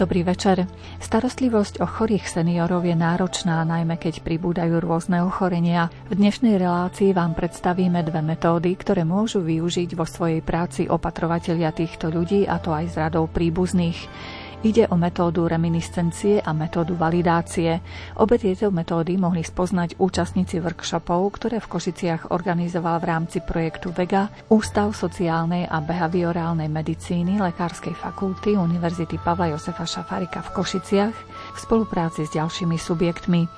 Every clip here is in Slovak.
Dobrý večer. Starostlivosť o chorých seniorov je náročná, najmä keď pribúdajú rôzne ochorenia. V dnešnej relácii vám predstavíme dve metódy, ktoré môžu využiť vo svojej práci opatrovatelia týchto ľudí, a to aj z radou príbuzných. Ide o metódu reminiscencie a metódu validácie. Obe tieto metódy mohli spoznať účastníci workshopov, ktoré v Košiciach organizoval v rámci projektu VEGA Ústav sociálnej a behaviorálnej medicíny Lekárskej fakulty Univerzity Pavla Josefa Šafarika v Košiciach v spolupráci s ďalšími subjektmi.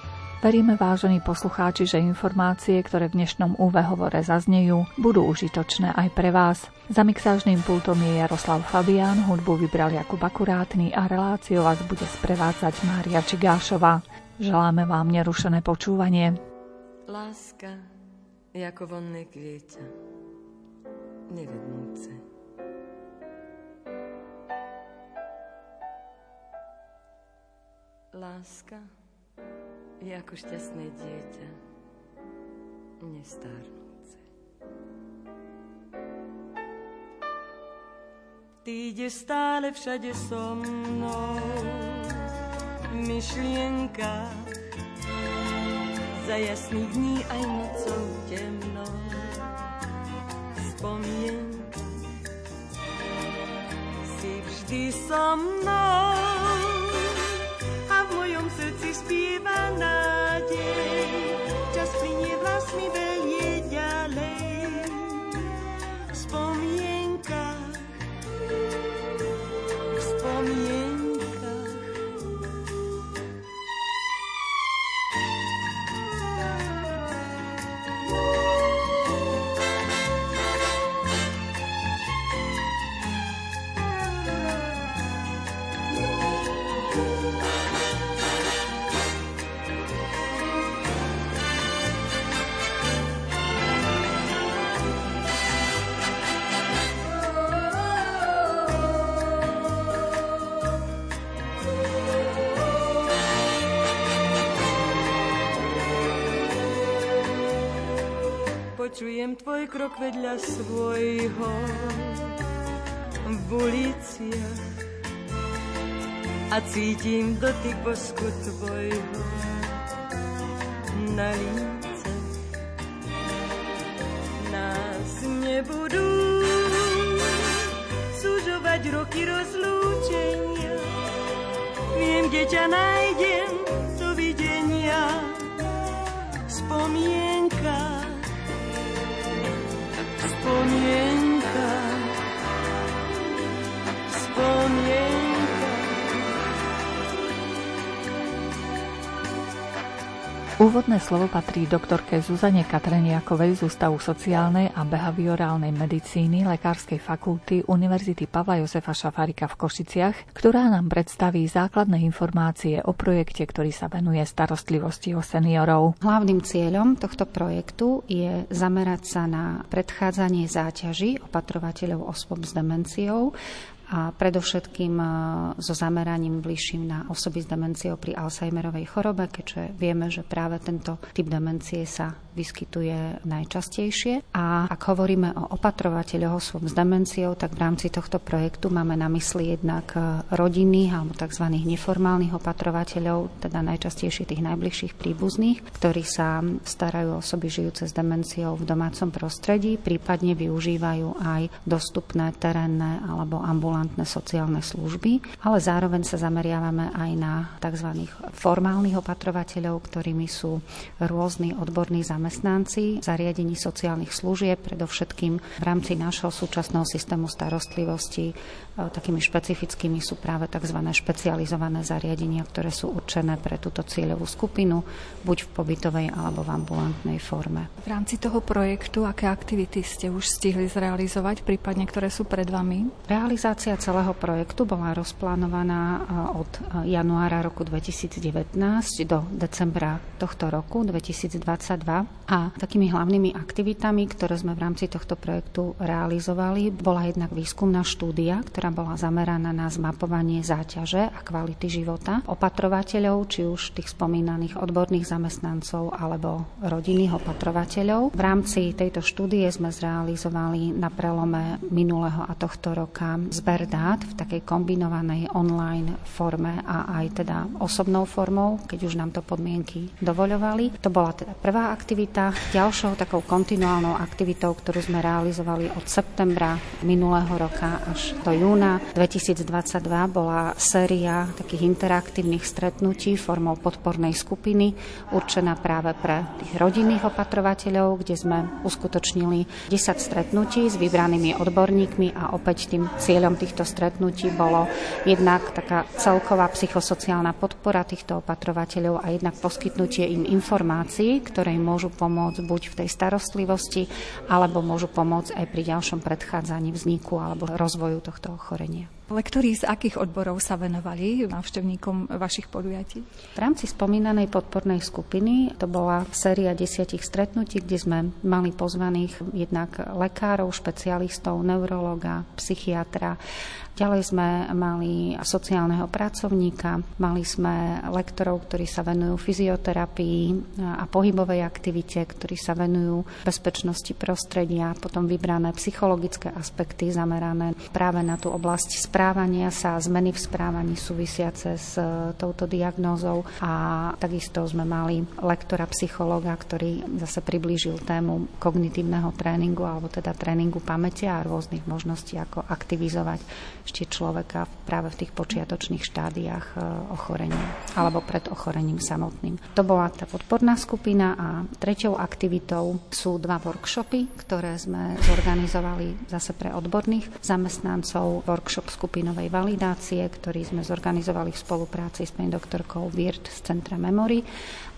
Veríme, vážení poslucháči, že informácie, ktoré v dnešnom UV hovore zaznejú, budú užitočné aj pre vás. Za mixážným pultom je Jaroslav Fabián, hudbu vybral Jakub Akurátny a reláciu vás bude sprevádzať Mária Čigášová. Želáme vám nerušené počúvanie. Láska, ako vonné kvieťa, nevednúce. Láska, je ako šťastné dieťa, nestárnúce. Ty ideš stále všade so mnou, v myšlienkach, za jasných dní aj nocou temnou. Spomienka si vždy so mnou spieva nádej. Čas plinie vlasmi velie počujem tvoj krok vedľa svojho v uliciach a cítim dotyk bosku tvojho Úvodné slovo patrí doktorke Zuzane Katreniakovej z Ústavu sociálnej a behaviorálnej medicíny Lekárskej fakulty Univerzity Pavla Josefa Šafárika v Košiciach, ktorá nám predstaví základné informácie o projekte, ktorý sa venuje starostlivosti o seniorov. Hlavným cieľom tohto projektu je zamerať sa na predchádzanie záťaží opatrovateľov osôb s demenciou a predovšetkým e, so zameraním bližším na osoby s demenciou pri Alzheimerovej chorobe, keďže vieme, že práve tento typ demencie sa vyskytuje najčastejšie. A ak hovoríme o opatrovateľoch osôb s demenciou, tak v rámci tohto projektu máme na mysli jednak e, rodinných alebo tzv. neformálnych opatrovateľov, teda najčastejšie tých najbližších príbuzných, ktorí sa starajú o osoby žijúce s demenciou v domácom prostredí, prípadne využívajú aj dostupné terénne alebo ambulantné sociálne služby, ale zároveň sa zameriavame aj na tzv. formálnych opatrovateľov, ktorými sú rôzni odborní zamestnanci zariadení sociálnych služieb, predovšetkým v rámci nášho súčasného systému starostlivosti. Takými špecifickými sú práve tzv. špecializované zariadenia, ktoré sú určené pre túto cieľovú skupinu, buď v pobytovej alebo v ambulantnej forme. V rámci toho projektu, aké aktivity ste už stihli zrealizovať, prípadne ktoré sú pred vami? Realizácia celého projektu bola rozplánovaná e, od e, januára roku 2019 do decembra tohto roku 2022 a takými hlavnými aktivitami, ktoré sme v rámci tohto projektu realizovali, bola jednak výskumná štúdia, ktorá bola zameraná na zmapovanie záťaže a kvality života opatrovateľov, či už tých spomínaných odborných zamestnancov alebo rodinných opatrovateľov. V rámci tejto štúdie sme zrealizovali na prelome minulého a tohto roka zber dát v takej kombinovanej online forme a aj teda osobnou formou, keď už nám to podmienky dovoľovali. To bola teda prvá aktivita. Ďalšou takou kontinuálnou aktivitou, ktorú sme realizovali od septembra minulého roka až do júna 2022 bola séria takých interaktívnych stretnutí formou podpornej skupiny určená práve pre tých rodinných opatrovateľov, kde sme uskutočnili 10 stretnutí s vybranými odborníkmi a opäť tým cieľom týchto stretnutí bolo jednak taká celková psychosociálna podpora týchto opatrovateľov a jednak poskytnutie im informácií, ktoré im môžu pomôcť buď v tej starostlivosti, alebo môžu pomôcť aj pri ďalšom predchádzaní vzniku alebo rozvoju tohto ochorenia. Lektori z akých odborov sa venovali návštevníkom vašich podujatí? V rámci spomínanej podpornej skupiny to bola séria desiatich stretnutí, kde sme mali pozvaných jednak lekárov, špecialistov, neurologa, psychiatra, Ďalej sme mali sociálneho pracovníka, mali sme lektorov, ktorí sa venujú fyzioterapii a pohybovej aktivite, ktorí sa venujú bezpečnosti prostredia, potom vybrané psychologické aspekty zamerané práve na tú oblasť správania sa, zmeny v správaní súvisiace s e, touto diagnózou. A takisto sme mali lektora psychológa, ktorý zase priblížil tému kognitívneho tréningu alebo teda tréningu pamäte a rôznych možností, ako aktivizovať ešte človeka práve v tých počiatočných štádiách e, ochorenia alebo pred ochorením samotným. To bola tá podporná skupina a treťou aktivitou sú dva workshopy, ktoré sme zorganizovali zase pre odborných zamestnancov. Workshop skupinovej validácie, ktorý sme zorganizovali v spolupráci s pani doktorkou Wirt z Centra Memory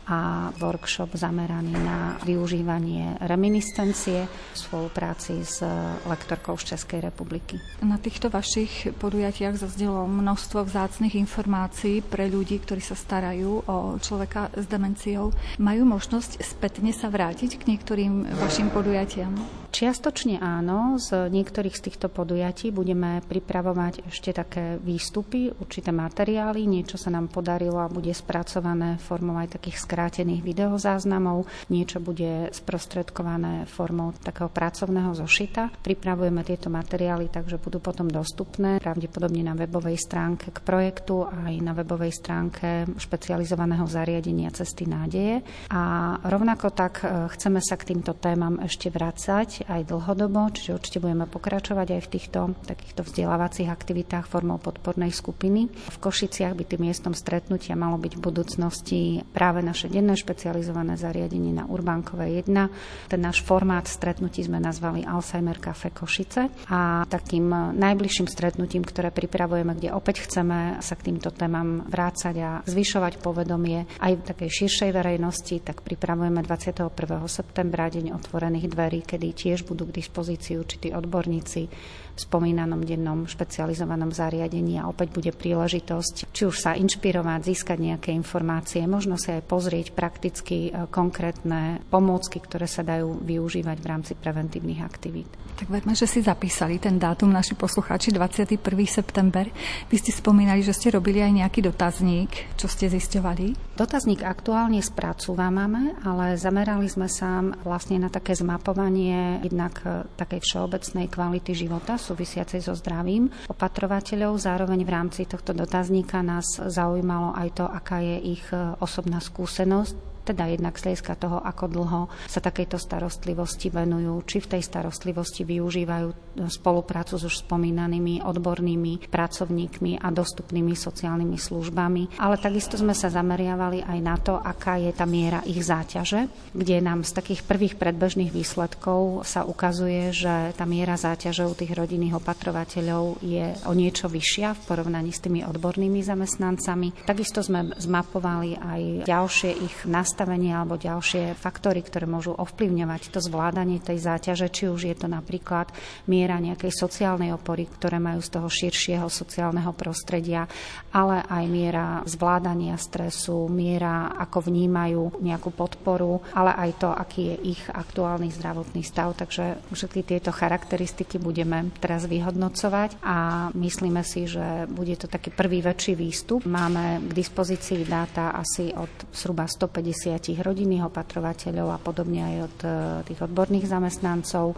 a workshop zameraný na využívanie reminiscencie v spolupráci s lektorkou z Českej republiky. Na týchto vašich podujatiach zazdelo množstvo vzácnych informácií pre ľudí, ktorí sa starajú o človeka s demenciou. Majú možnosť spätne sa vrátiť k niektorým vašim podujatiam? Čiastočne áno, z niektorých z týchto podujatí budeme pripravovať ešte také výstupy, určité materiály, niečo sa nám podarilo a bude spracované formou aj takých skrátených videozáznamov, niečo bude sprostredkované formou takého pracovného zošita. Pripravujeme tieto materiály, takže budú potom dostupné pravdepodobne na webovej stránke k projektu aj na webovej stránke špecializovaného zariadenia Cesty nádeje. A rovnako tak e, chceme sa k týmto témam ešte vrácať aj dlhodobo, čiže určite budeme pokračovať aj v týchto takýchto vzdelávacích aktivitách formou podpornej skupiny. V Košiciach by tým miestom stretnutia malo byť v budúcnosti práve naše denné špecializované zariadenie na Urbánkové 1. Ten náš formát stretnutí sme nazvali Alzheimer Café Košice a takým najbližším stretnutím, ktoré pripravujeme, kde opäť chceme sa k týmto témam vrácať a zvyšovať povedomie aj v takej širšej verejnosti, tak pripravujeme 21. septembra, deň otvorených dverí, kedy tiež budú k dispozícii určití odborníci spomínanom dennom špecializovanom zariadení a opäť bude príležitosť či už sa inšpirovať, získať nejaké informácie, možno si aj pozrieť prakticky e, konkrétne pomôcky, ktoré sa dajú využívať v rámci preventívnych aktivít. Tak vedme, že si zapísali ten dátum naši poslucháči 21. september. Vy ste spomínali, že ste robili aj nejaký dotazník. Čo ste zisťovali? Dotazník aktuálne spracúvame, ale zamerali sme sa vlastne na také zmapovanie jednak e, takej všeobecnej kvality života súvisiacej so zdravím opatrovateľov. Zároveň v rámci tohto dotazníka nás zaujímalo aj to, aká je ich e, osobná skúsenosť teda jednak z toho, ako dlho sa takejto starostlivosti venujú, či v tej starostlivosti využívajú spoluprácu s už spomínanými odbornými pracovníkmi a dostupnými sociálnymi službami. Ale takisto sme sa zameriavali aj na to, aká je tá miera ich záťaže, kde nám z takých prvých predbežných výsledkov sa ukazuje, že tá miera záťaže u tých rodinných opatrovateľov je o niečo vyššia v porovnaní s tými odbornými zamestnancami. Takisto sme zmapovali aj ďalšie ich nastavenia nastavenie alebo ďalšie faktory, ktoré môžu ovplyvňovať to zvládanie tej záťaže, či už je to napríklad miera nejakej sociálnej opory, ktoré majú z toho širšieho sociálneho prostredia, ale aj miera zvládania stresu, miera, ako vnímajú nejakú podporu, ale aj to, aký je ich aktuálny zdravotný stav. Takže všetky tieto charakteristiky budeme teraz vyhodnocovať a myslíme si, že bude to taký prvý väčší výstup. Máme k dispozícii dáta asi od zhruba 150 30 rodinných opatrovateľov a podobne aj od e, tých odborných zamestnancov.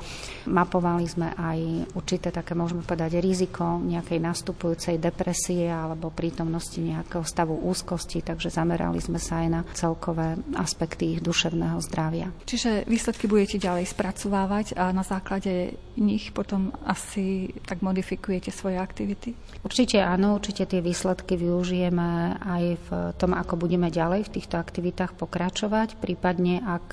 Mapovali sme aj určité také, môžeme povedať, riziko nejakej nastupujúcej depresie alebo prítomnosti nejakého stavu úzkosti, takže zamerali sme sa aj na celkové aspekty ich duševného zdravia. Čiže výsledky budete ďalej spracovávať a na základe nich potom asi tak modifikujete svoje aktivity? Určite áno, určite tie výsledky využijeme aj v tom, ako budeme ďalej v týchto aktivitách pokračovať, prípadne ak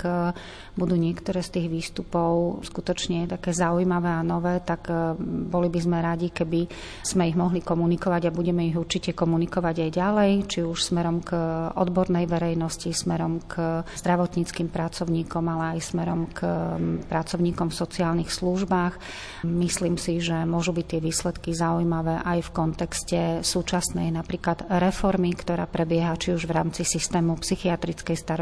budú niektoré z tých výstupov skutočne také zaujímavé a nové, tak e, boli by sme radi, keby sme ich mohli komunikovať a budeme ich určite komunikovať aj ďalej, či už smerom k odbornej verejnosti, smerom k zdravotníckým pracovníkom, ale aj smerom k pracovníkom v sociálnych službách. Myslím si, že môžu byť tie výsledky zaujímavé aj v kontexte súčasnej napríklad reformy, ktorá prebieha či už v rámci systému psychiatrickej starostlivosti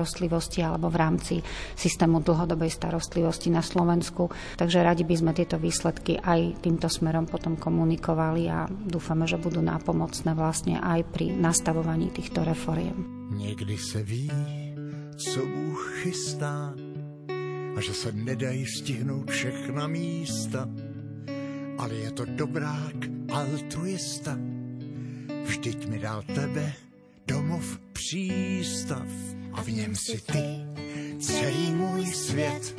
alebo v rámci systému dlhodobej starostlivosti na Slovensku. Takže radi by sme tieto výsledky aj týmto smerom potom komunikovali a dúfame, že budú nápomocné vlastne aj pri nastavovaní týchto reforiem. Niekdy se ví, co Bůh chystá, a že se nedají stihnout všechna místa, ale je to dobrák altruista. Vždyť mi dal tebe domov přístav. A v něm si ty celý můj svět.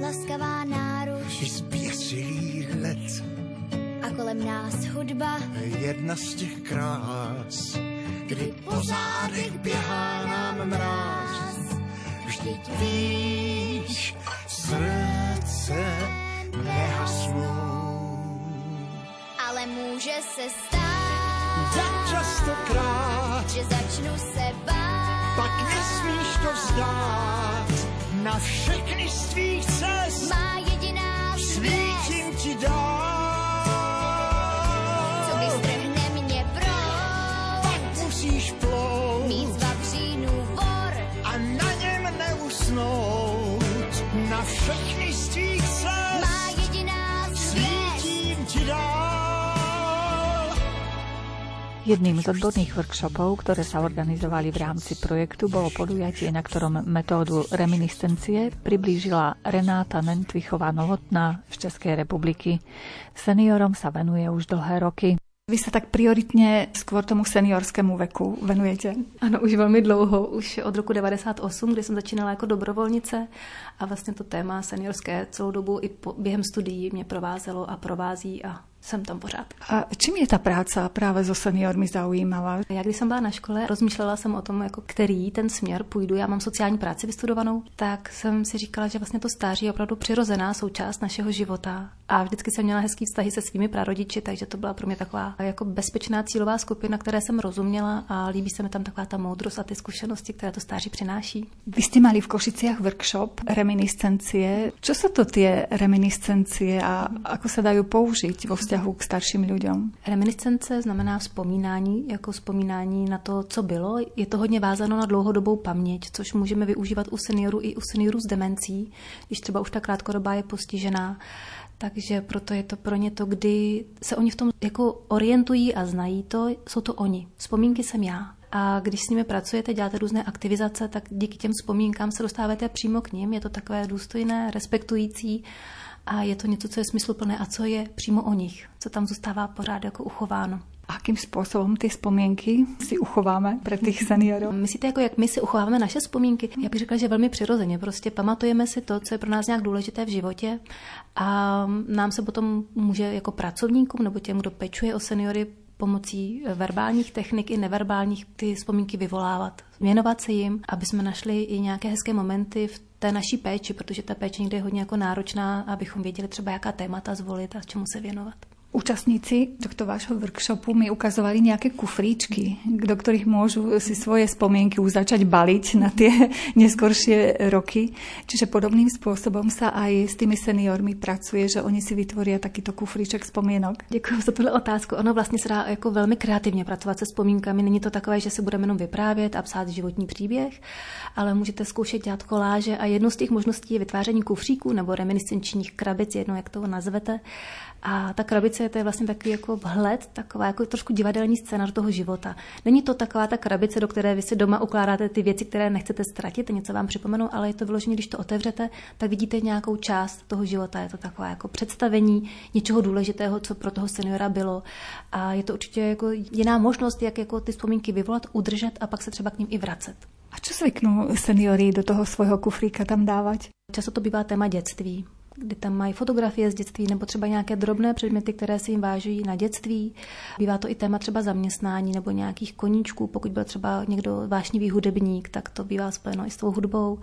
Laskavá náruč. I zběsilý let. A kolem nás hudba. Jedna z těch krás, kdy po zádech běhá nám mráz. Vždyť víš, srdce nehasnú. Ale môže se stát, tak častokrát, že začnu se bát, pak nesmíš to vzdát. Na všechny z tvých cest má jediná svítím ti dát. Jedným z odborných workshopov, ktoré sa organizovali v rámci projektu, bolo podujatie, na ktorom metódu reminiscencie priblížila Renáta Nentwichová Novotná z Českej republiky. Seniorom sa venuje už dlhé roky. Vy sa tak prioritně skôr tomu seniorskému veku venujete? Ano, už velmi dlouho, už od roku 98, kdy jsem začínala jako dobrovolnice a vlastně to téma seniorské celou dobu i po, během studií mě provázelo a provází a jsem tam pořád. A čím je ta práce právě so seniormi zaujímavá? Já když jsem byla na škole, rozmýšlela jsem o tom, jako který ten směr půjdu. Já mám sociální práci vystudovanou, tak jsem si říkala, že vlastně to stáří je opravdu přirozená součást našeho života. A vždycky jsem měla hezký vztahy se svými prarodiči, takže to byla pro mě taková jako bezpečná cílová skupina, které jsem rozuměla a líbí se mi tam taková ta moudrost a ty zkušenosti, které to stáří přináší. Vy jste mali v Košiciach workshop reminiscencie. Co jsou to ty reminiscencie a ako se dají použít vo vzťahu k starším ľuďom. Reminiscence znamená vzpomínání, jako vzpomínání na to, co bylo. Je to hodně vázáno na dlouhodobou paměť, což můžeme využívat u seniorů i u seniorů s demencí, když třeba už ta krátkodobá je postižená. Takže proto je to pro ně to, kdy se oni v tom jako orientují a znají to, jsou to oni. Vzpomínky jsem já. A když s nimi pracujete, děláte různé aktivizace, tak díky těm vzpomínkám se dostáváte přímo k ním. Je to takové důstojné, respektující a je to něco, co je smysluplné a co je přímo o nich, co tam zůstává pořád jako uchováno. Akým způsobem ty vzpomínky si uchováme pro těch seniorů? Myslíte, jako jak my si uchováváme naše vzpomínky? Já bych řekla, že velmi přirozeně. Prostě pamatujeme si to, co je pro nás nějak důležité v životě a nám se potom může jako pracovníkům nebo těm, kdo pečuje o seniory, pomocí verbálních technik i neverbálních ty vzpomínky vyvolávat. Věnovat se jim, aby jsme našli i nějaké hezké momenty v té naší péči, protože ta péče někdy je hodně jako náročná, abychom věděli třeba, jaká témata zvolit a čemu se věnovat. Účastníci tohto vášho workshopu mi ukazovali nejaké kufríčky, do ktorých môžu si svoje spomienky už začať baliť na tie neskoršie roky. Čiže podobným spôsobom sa aj s tými seniormi pracuje, že oni si vytvoria takýto kufríček spomienok. Děkuji za tuhle otázku. Ono vlastně se dá jako velmi kreativně pracovat se vzpomínkami. Není to takové, že se budeme jenom vyprávět a psát životní příběh, ale můžete zkoušet dělat koláže a jednou z těch možností je vytváření kufříků nebo reminiscenčních krabic, jedno jak to nazvete. A ta krabice to je vlastně takový jako vhled, taková jako trošku divadelní scéna do toho života. Není to taková ta krabice, do které vy si doma ukládáte ty věci, které nechcete ztratit, něco vám připomenu, ale je to vyloženě, když to otevřete, tak vidíte nějakou část toho života. Je to taková jako představení něčeho důležitého, co pro toho seniora bylo. A je to určitě jako jiná možnost, jak jako ty vzpomínky vyvolat, udržet a pak se třeba k ním i vracet. A čo zvyknú seniori do toho svojho kufríka tam dávať? Často to bývá téma dětství kdy tam mají fotografie z dětství nebo třeba nějaké drobné předměty, které si jim váží na dětství. Bývá to i téma třeba zaměstnání nebo nějakých koníčků. Pokud byl třeba někdo vášnivý hudebník, tak to bývá spojeno i s tou hudbou.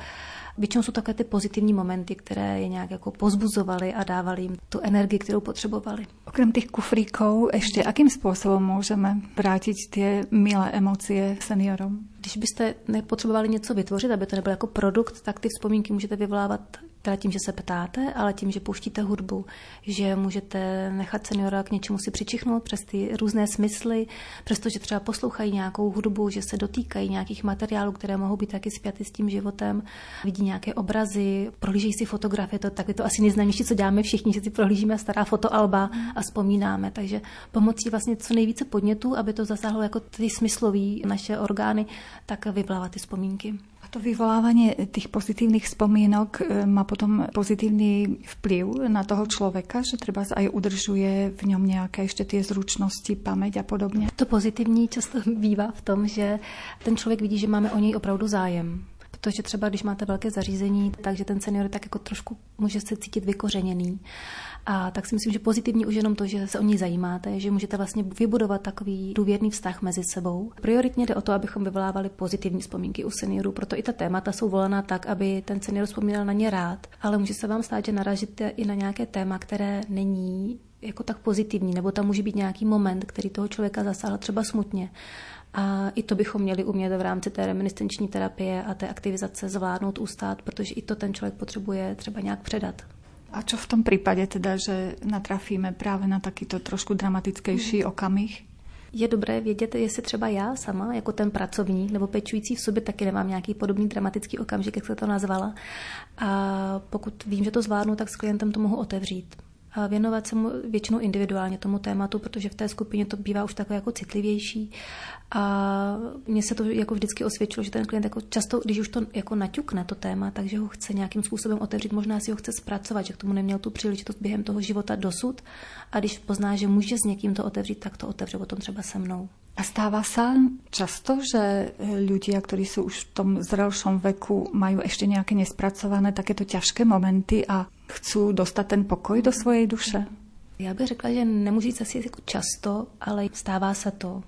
Většinou jsou takové ty pozitivní momenty, které je nějak jako pozbuzovaly a dávali jim tu energii, kterou potřebovali. Okrem těch kufríkov, ještě akým způsobem můžeme vrátit ty milé emoce seniorům? Když byste nepotřebovali něco vytvořit, aby to nebyl jako produkt, tak ty vzpomínky můžete vyvolávat teda tím, že se ptáte, ale tím, že pouštíte hudbu, že můžete nechat seniora k něčemu si přičichnout přes ty různé smysly, přestože třeba poslouchají nějakou hudbu, že se dotýkají nějakých materiálů, které mohou být taky spjaty s tím životem, vidí nějaké obrazy, prohlížejí si fotografie, to taky to asi nejznámější, co děláme všichni, že si prohlížíme stará fotoalba a vzpomínáme. Takže pomocí vlastně co nejvíce podnětů, aby to zasáhlo jako ty smyslový naše orgány, tak vyvolávat ty vzpomínky. To vyvolávanie tých pozitívnych spomienok e, má potom pozitívny vplyv na toho človeka, že treba aj udržuje v ňom nejaké ešte tie zručnosti, pamäť a podobne. To pozitivní často bývá v tom, že ten člověk vidí, že máme o něj opravdu zájem. Protože třeba když máte velké zařízení, takže ten senior tak jako trošku může se cítit vykořeněný. A tak si myslím, že pozitivní už jenom to, že se o ní zajímáte, že můžete vlastně vybudovat takový důvěrný vztah mezi sebou. Prioritně jde o to, abychom vyvolávali pozitivní vzpomínky u seniorů, proto i ta témata jsou volaná tak, aby ten senior vzpomínal na ně rád, ale může se vám stát, že naražíte i na nějaké téma, které není jako tak pozitivní, nebo tam může být nějaký moment, který toho člověka zasáhl třeba smutně. A i to bychom měli umět v rámci té reminiscenční terapie a té aktivizace zvládnout, ustát, protože i to ten člověk potřebuje třeba nějak předat. A čo v tom prípade teda, že natrafíme právě na takýto trošku dramatickejší mm. okamih? Je dobré vědět, jestli třeba já sama, jako ten pracovník nebo pečující v sobě, taky nemám nějaký podobný dramatický okamžik, jak se to nazvala. A pokud vím, že to zvládnu, tak s klientem to mohu otevřít věnovat se mu většinou individuálně tomu tématu, protože v té skupině to bývá už takové jako citlivější. A mně se to jako vždycky osvědčilo, že ten klient jako často, když už to jako naťukne to téma, takže ho chce nějakým způsobem otevřít, možná si ho chce zpracovat, že k tomu neměl tu příležitost během toho života dosud. A když pozná, že může s někým to otevřít, tak to otevře potom třeba se mnou. A stáva sa často, že ľudia, ktorí sú už v tom zrelšom veku, majú ešte nejaké nespracované takéto ťažké momenty a chcú dostat ten pokoj do svojej duše? Já bych řekla, že nemůžu říct asi jako často, ale stává se to.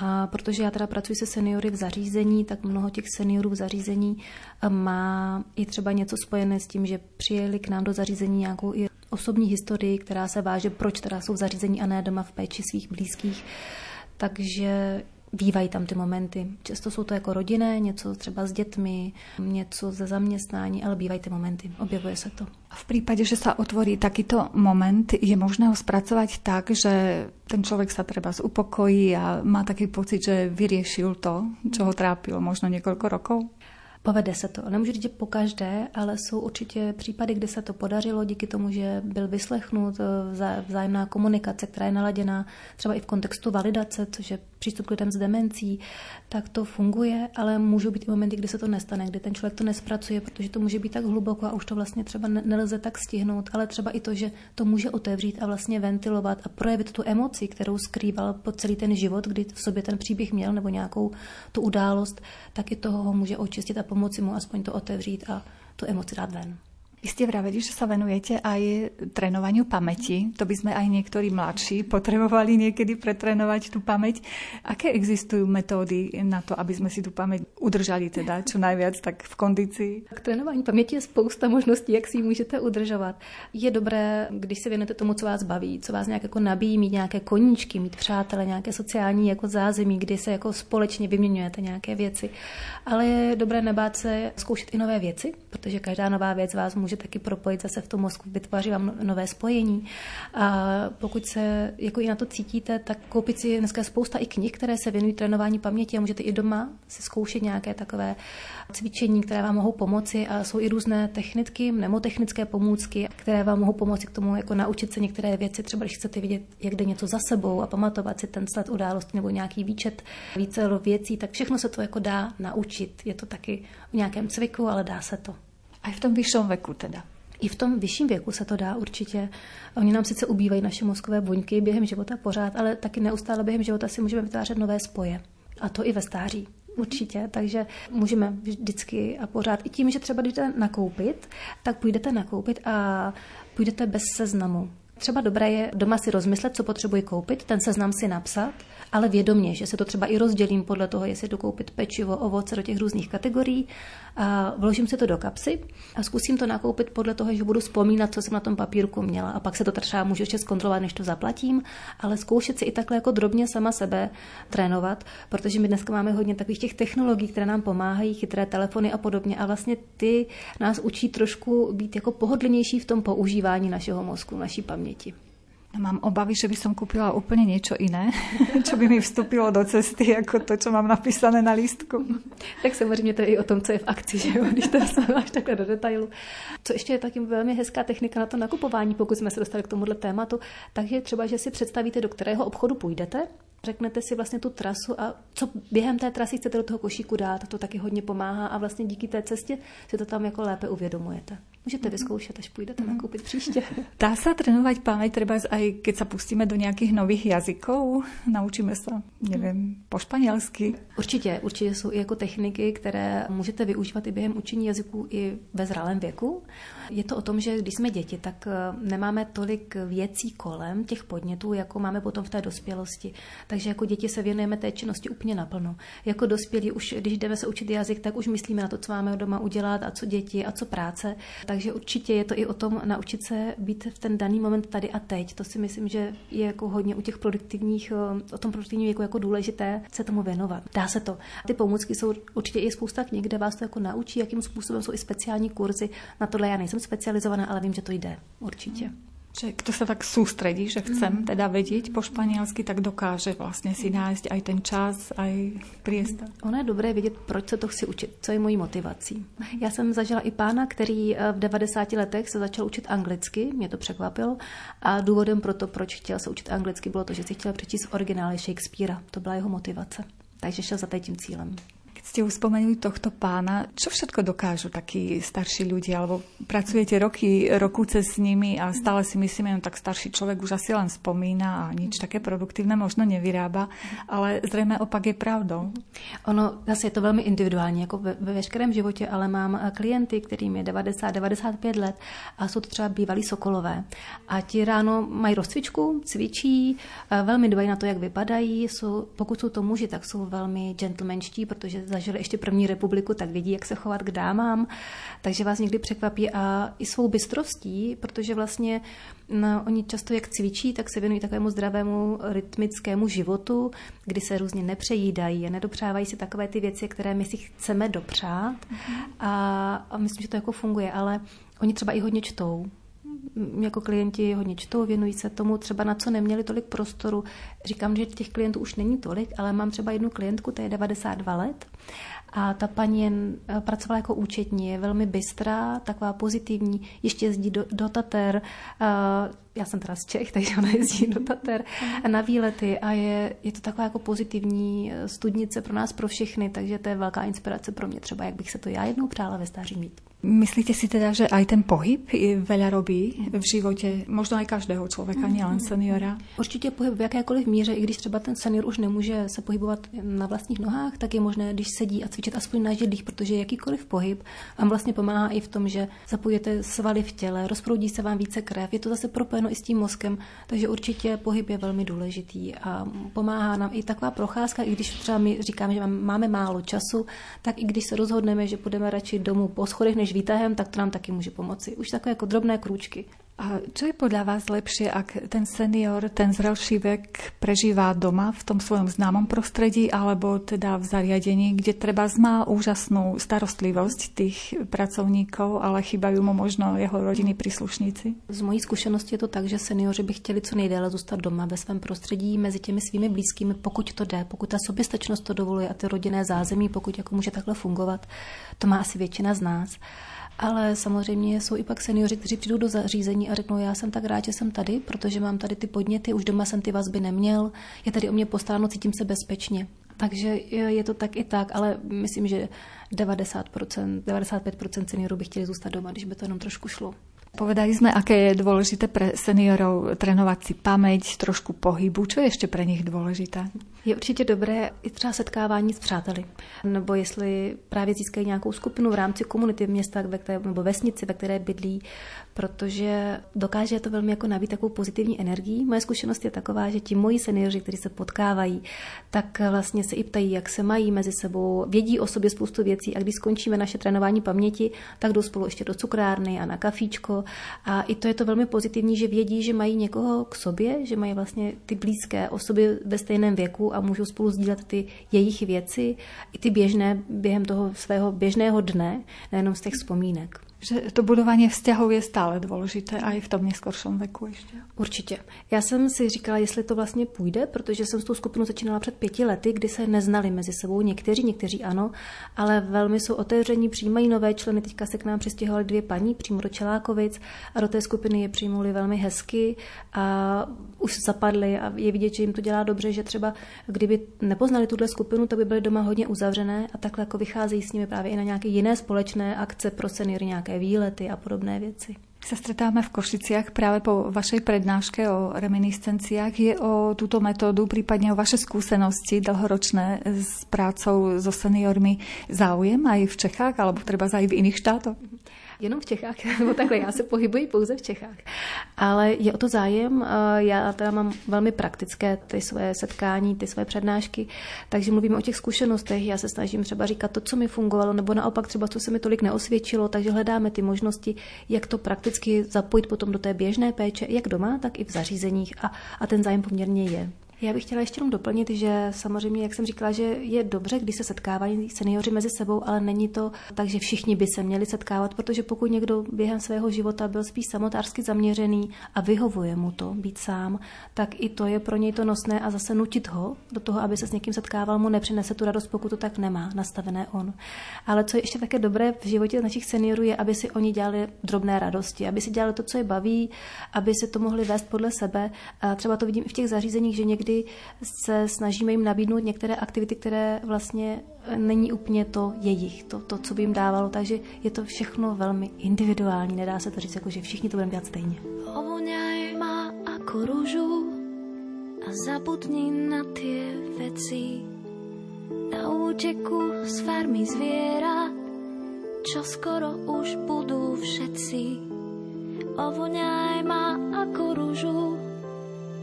A protože já teda pracuji se seniory v zařízení, tak mnoho těch seniorů v zařízení eh, má i třeba něco spojené s tím, že přijeli k nám do zařízení nějakou i osobní historii, která se váže, proč teda jsou v zařízení a ne doma v péči svých blízkých. Takže bývají tam ty momenty. Často jsou to jako rodinné, něco třeba s dětmi, něco ze zaměstnání, ale bývají ty momenty, objevuje se to. V případě, že se otvorí takýto moment, je možné ho zpracovat tak, že ten člověk se třeba upokojí a má taký pocit, že vyřešil to, čo ho trápilo možno několik rokov? Povede se to. Nemůžu říct, po každé, ale jsou určitě případy, kdy se to podařilo díky tomu, že byl vyslechnut eh, vzájemná komunikace, která je naladěná třeba i v kontextu validace, což je přístup k lidem s demencí, tak to funguje, ale můžou být i momenty, kdy se to nestane, kdy ten člověk to nespracuje, protože to může být tak hluboko a už to vlastně třeba nelze tak stihnout, ale třeba i to, že to může otevřít a vlastně ventilovat a projevit tu emoci, kterou skrýval po celý ten život, kdy v sobě ten příběh měl nebo nějakou tu událost, tak i toho ho může očistit a pomoci mu aspoň to otevřít a tu emoci dát ven. Ste vraveli, že sa venujete aj trénovaniu pamäti. To by sme aj niektorí mladší potrebovali niekedy pretrénovať tú pamäť. Aké existujú metódy na to, aby sme si tú pamäť udržali teda čo najviac tak v kondici? K trénování paměti je spousta možností, jak si ji můžete udržovat. Je dobré, když se věnujete tomu, co vás baví, co vás nějak jako nabíjí, mít nějaké koníčky, mít přátele, nějaké sociální jako zázemí, kdy se jako společně vyměňujete nějaké věci. Ale je dobré nebát se zkoušet i nové věci, protože každá nová věc vás může může taky propojit zase v tom mozku, vytváří vám nové spojení. A pokud se jako i na to cítíte, tak koupit si dneska spousta i knih, které se věnují trénování paměti a můžete i doma si zkoušet nějaké takové cvičení, které vám mohou pomoci a jsou i různé techniky, mnemotechnické pomůcky, které vám mohou pomoci k tomu jako naučit se některé věci, třeba když chcete vidět, jak jde něco za sebou a pamatovat si ten sled události nebo nějaký výčet více věcí, tak všechno se to jako dá naučit. Je to taky v nějakém cviku, ale dá se to. A v tom vyšším věku teda? I v tom vyšším věku se to dá určitě. Oni nám sice ubývají naše mozkové buňky během života pořád, ale taky neustále během života si můžeme vytvářet nové spoje. A to i ve stáří. Určitě, takže můžeme vždycky a pořád. I tím, že třeba jdete nakoupit, tak půjdete nakoupit a půjdete bez seznamu. Třeba dobré je doma si rozmyslet, co potřebuji koupit, ten seznam si napsat ale vědomě, že se to třeba i rozdělím podle toho, jestli jdu koupit pečivo, ovoce do těch různých kategorií. A vložím si to do kapsy a zkusím to nakoupit podle toho, že budu vzpomínat, co jsem na tom papírku měla. A pak se to třeba můžu ještě zkontrolovat, než to zaplatím, ale zkoušet si i takhle jako drobně sama sebe trénovat, protože my dneska máme hodně takových těch technologií, které nám pomáhají, chytré telefony a podobně. A vlastně ty nás učí trošku být jako pohodlnější v tom používání našeho mozku, naší paměti. Mám obavy, že by som kúpila úplne niečo iné, čo by mi vstúpilo do cesty, ako to, čo mám napísané na lístku. Tak samozřejmě to je i o tom, co je v akci, že když to až takhle do detailu. Co ještě je taky velmi hezká technika na to nakupování, pokud jsme se dostali k tomuhle tématu, takže třeba, že si představíte, do kterého obchodu půjdete, řeknete si vlastně tu trasu a co během té trasy chcete do toho košíku dát, to taky hodně pomáhá a vlastně díky té cestě si to tam jako lépe uvědomujete. Můžete mhm. vyzkoušet, až půjdete mm. nakoupit příště. Dá se trénovat paměť třeba aj keď se pustíme do nějakých nových jazyků? Naučíme se, nevím, po španělsky? Určitě, určitě jsou i jako techniky, které můžete využívat i během učení jazyků i ve zralém věku. Je to o tom, že když jsme děti, tak eh, nemáme tolik věcí kolem těch podnětů, jako máme potom v té dospělosti. Takže jako děti se věnujeme té činnosti úplně naplno. Jako dospělí už, když jdeme se učit jazyk, tak už myslíme na to, co máme doma udělat a co děti a co práce. Takže určitě je to i o tom naučit se být v ten daný moment tady a teď. To si myslím, že je jako hodně u těch produktivních, eh, o tom produktivním věku jako důležité se tomu věnovat. Dá se to. Ty pomůcky jsou určitě i spousta knih, kde vás to jako naučí, jakým způsobem jsou i speciální kurzy. Na tohle já nejsem specializovaná, ale vím, že to jde. Určitě. Že kto sa tak sústredí, že chcem mm. teda vedieť po španielsky, tak dokáže vlastně si nájsť aj ten čas, aj priestor. Ono je dobré vědět, proč se to chci učit, co je mojí motivací. Já jsem zažila i pána, který eh, v 90 letech se začal učit anglicky, mě to překvapilo, a důvodem pro to, proč chtěl se učit anglicky, bylo to, že si chtěl přečíst originály Shakespearea. To byla jeho motivace. Takže šel za tím cílem ste už spomenuli tohto pána. Čo všetko dokážu takí starší ľudia? Alebo pracujete roky, roku cez s nimi a stále si myslíme, že tak starší človek už asi len spomína a nič také produktívne možno nevyrába, ale zrejme opak je pravdou. Ono zase je to velmi individuální, jako ve, ve veškerém životě, ale mám klienty, kterým je 90-95 let a jsou to třeba bývalí sokolové. A ti ráno mají rozcvičku, cvičí, eh, velmi dbají na to, jak vypadají. Jsou, pokud jsou to muži, tak jsou velmi gentlemanští, protože zažili ještě první republiku, tak vědí, jak se chovat k dámám, takže vás někdy překvapí a i svou bystrostí, protože vlastně no, oni často jak cvičí, tak se věnují takovému zdravému rytmickému životu, kdy se různě nepřejídají a nedopřávají si takové ty věci, které my si chceme dopřát. Mm-hmm. a, a myslím, že to jako funguje, ale oni třeba i hodně čtou, jako klienti hodně čtou, věnují se tomu třeba na co neměli tolik prostoru. Říkám, že těch klientů už není tolik, ale mám třeba jednu klientku, to je 92 let a ta paní jen eh, pracovala jako účetní, je velmi bystrá, taková pozitivní, ještě jezdí do, do Tater, já jsem teda z Čech, takže ona jezdí do Tater na výlety a je, je to taková jako pozitivní eh, studnice pro nás, pro všechny, takže to je velká inspirace pro mě třeba, jak bych se to já jednou přála ve stáří mít. Myslíte si teda, že aj ten pohyb veľa robí v životě, možno aj každého člověka, nielen seniora? Určitě pohyb v jakékoliv míře, i když třeba ten senior už nemůže se pohybovat na vlastních nohách, tak je možné, když sedí a cvičit aspoň na židlích, protože jakýkoliv pohyb vám vlastně pomáhá i v tom, že zapojete svaly v těle, rozproudí se vám více krev, je to zase propojeno i s tím mozkem, takže určitě pohyb je velmi důležitý a pomáhá nám i taková procházka, i když třeba my říkáme, že máme málo času, tak i když se rozhodneme, že půjdeme radši domů po schodech než výtahem, tak to nám taky může pomoci. Už takové jako drobné krůčky. A čo je podľa vás lepšie, ak ten senior, ten zrelší vek prežíva doma v tom svojom známom prostredí alebo teda v zariadení, kde treba má úžasnú starostlivosť tých pracovníkov, ale chýbajú mu možno jeho rodiny príslušníci? Z mojí zkušenosti je to tak, že seniori by chtěli co nejdéle zůstat doma ve svém prostředí mezi těmi svými blízkými, pokud to jde, pokud ta soběstačnost to dovoluje a ty rodinné zázemí, pokud jako může takhle fungovat, to má asi většina z nás. Ale samozřejmě jsou i pak seniori, kteří přijdou do zařízení a řeknou, já jsem tak rád, že jsem tady, protože mám tady ty podněty, už doma jsem ty vazby neměl, je tady o mě postáno, cítím se bezpečně. Takže je to tak i tak, ale myslím, že 90%, 95% seniorů by chtěli zůstat doma, když by to jenom trošku šlo. Povedali sme, aké je dôležité pre seniorov trénovať si pamäť, trošku pohybu. Čo je ešte pre nich dôležité? Je určitě dobré i třeba setkávání s přáteli. Nebo jestli právě získají nějakou skupinu v rámci komunity města ve které, nebo vesnici, ve které bydlí, protože dokáže to velmi jako nabít takovou pozitivní energii. Moje zkušenost je taková, že ti moji seniori, kteří se potkávají, tak vlastně se i ptají, jak se mají mezi sebou, vědí o sobě spoustu věcí a když skončíme naše trénování paměti, tak jdou spolu ještě do cukrárny a na kafíčko. A i to je to velmi pozitivní, že vědí, že mají někoho k sobě, že mají vlastně ty blízké osoby ve stejném věku a můžou spolu sdílet ty jejich věci, i ty běžné během toho svého běžného dne, nejenom z těch vzpomínek že to budovanie vzťahov je stále dôležité aj v tom neskoršom veku ještě. Určitě. Já jsem si říkala, jestli to vlastně půjde, protože jsem s tou skupinou začínala před pěti lety, kdy se neznali mezi sebou. Někteří, někteří ano, ale velmi jsou otevření, přijímají nové členy. Teďka se k nám přistěhovali dvě paní přímo do Čelákovic a do té skupiny je přijmuli velmi hezky a už zapadli a je vidět, že jim to dělá dobře, že třeba kdyby nepoznali tuhle skupinu, tak by byly doma hodně uzavřené a takhle jako vycházejí s nimi právě i na nějaké jiné společné akce pro seniory, nějaké nejaké výlety a podobné věci. Sa stretávame v Košiciach práve po vašej prednáške o reminiscenciách. Je o túto metódu, prípadne o vaše skúsenosti dlhoročné s prácou so seniormi záujem aj v Čechách, alebo treba aj v iných štátoch? Jenom v Čechách, nebo takhle, já se pohybuji pouze v Čechách. Ale je o to zájem, já teda mám velmi praktické ty své setkání, ty své přednášky, takže mluvíme o těch zkušenostech, já se snažím třeba říkat to, co mi fungovalo, nebo naopak třeba, co se mi tolik neosvědčilo, takže hledáme ty možnosti, jak to prakticky zapojit potom do té běžné péče, jak doma, tak i v zařízeních a, a ten zájem poměrně je. Já bych chtěla ještě jenom doplnit, že samozřejmě, jak jsem říkala, že je dobře, když se setkávají seniori mezi sebou, ale není to tak, že všichni by se měli setkávat, protože pokud někdo během svého života byl spíš samotářsky zaměřený a vyhovuje mu to být sám, tak i to je pro něj to nosné a zase nutit ho do toho, aby se s někým setkával, mu nepřinese tu radost, pokud to tak nemá nastavené on. Ale co je ještě také dobré v životě našich seniorů je, aby si oni dělali drobné radosti, aby si dělali to, co je baví, aby si to mohli vést podle sebe. A třeba to vidím i v těch zařízeních, že někdy kdy se snažíme jim nabídnout některé aktivity, které vlastně není úplně to jejich, to, to, co by jim dávalo, takže je to všechno velmi individuální, nedá se to říct, jako, že všichni to budeme dělat stejně. Ovoňaj má ako rúžu a zabudni na tie veci na úteku z farmy zviera, čo skoro už budú všetci. Ovoňaj má ako rúžu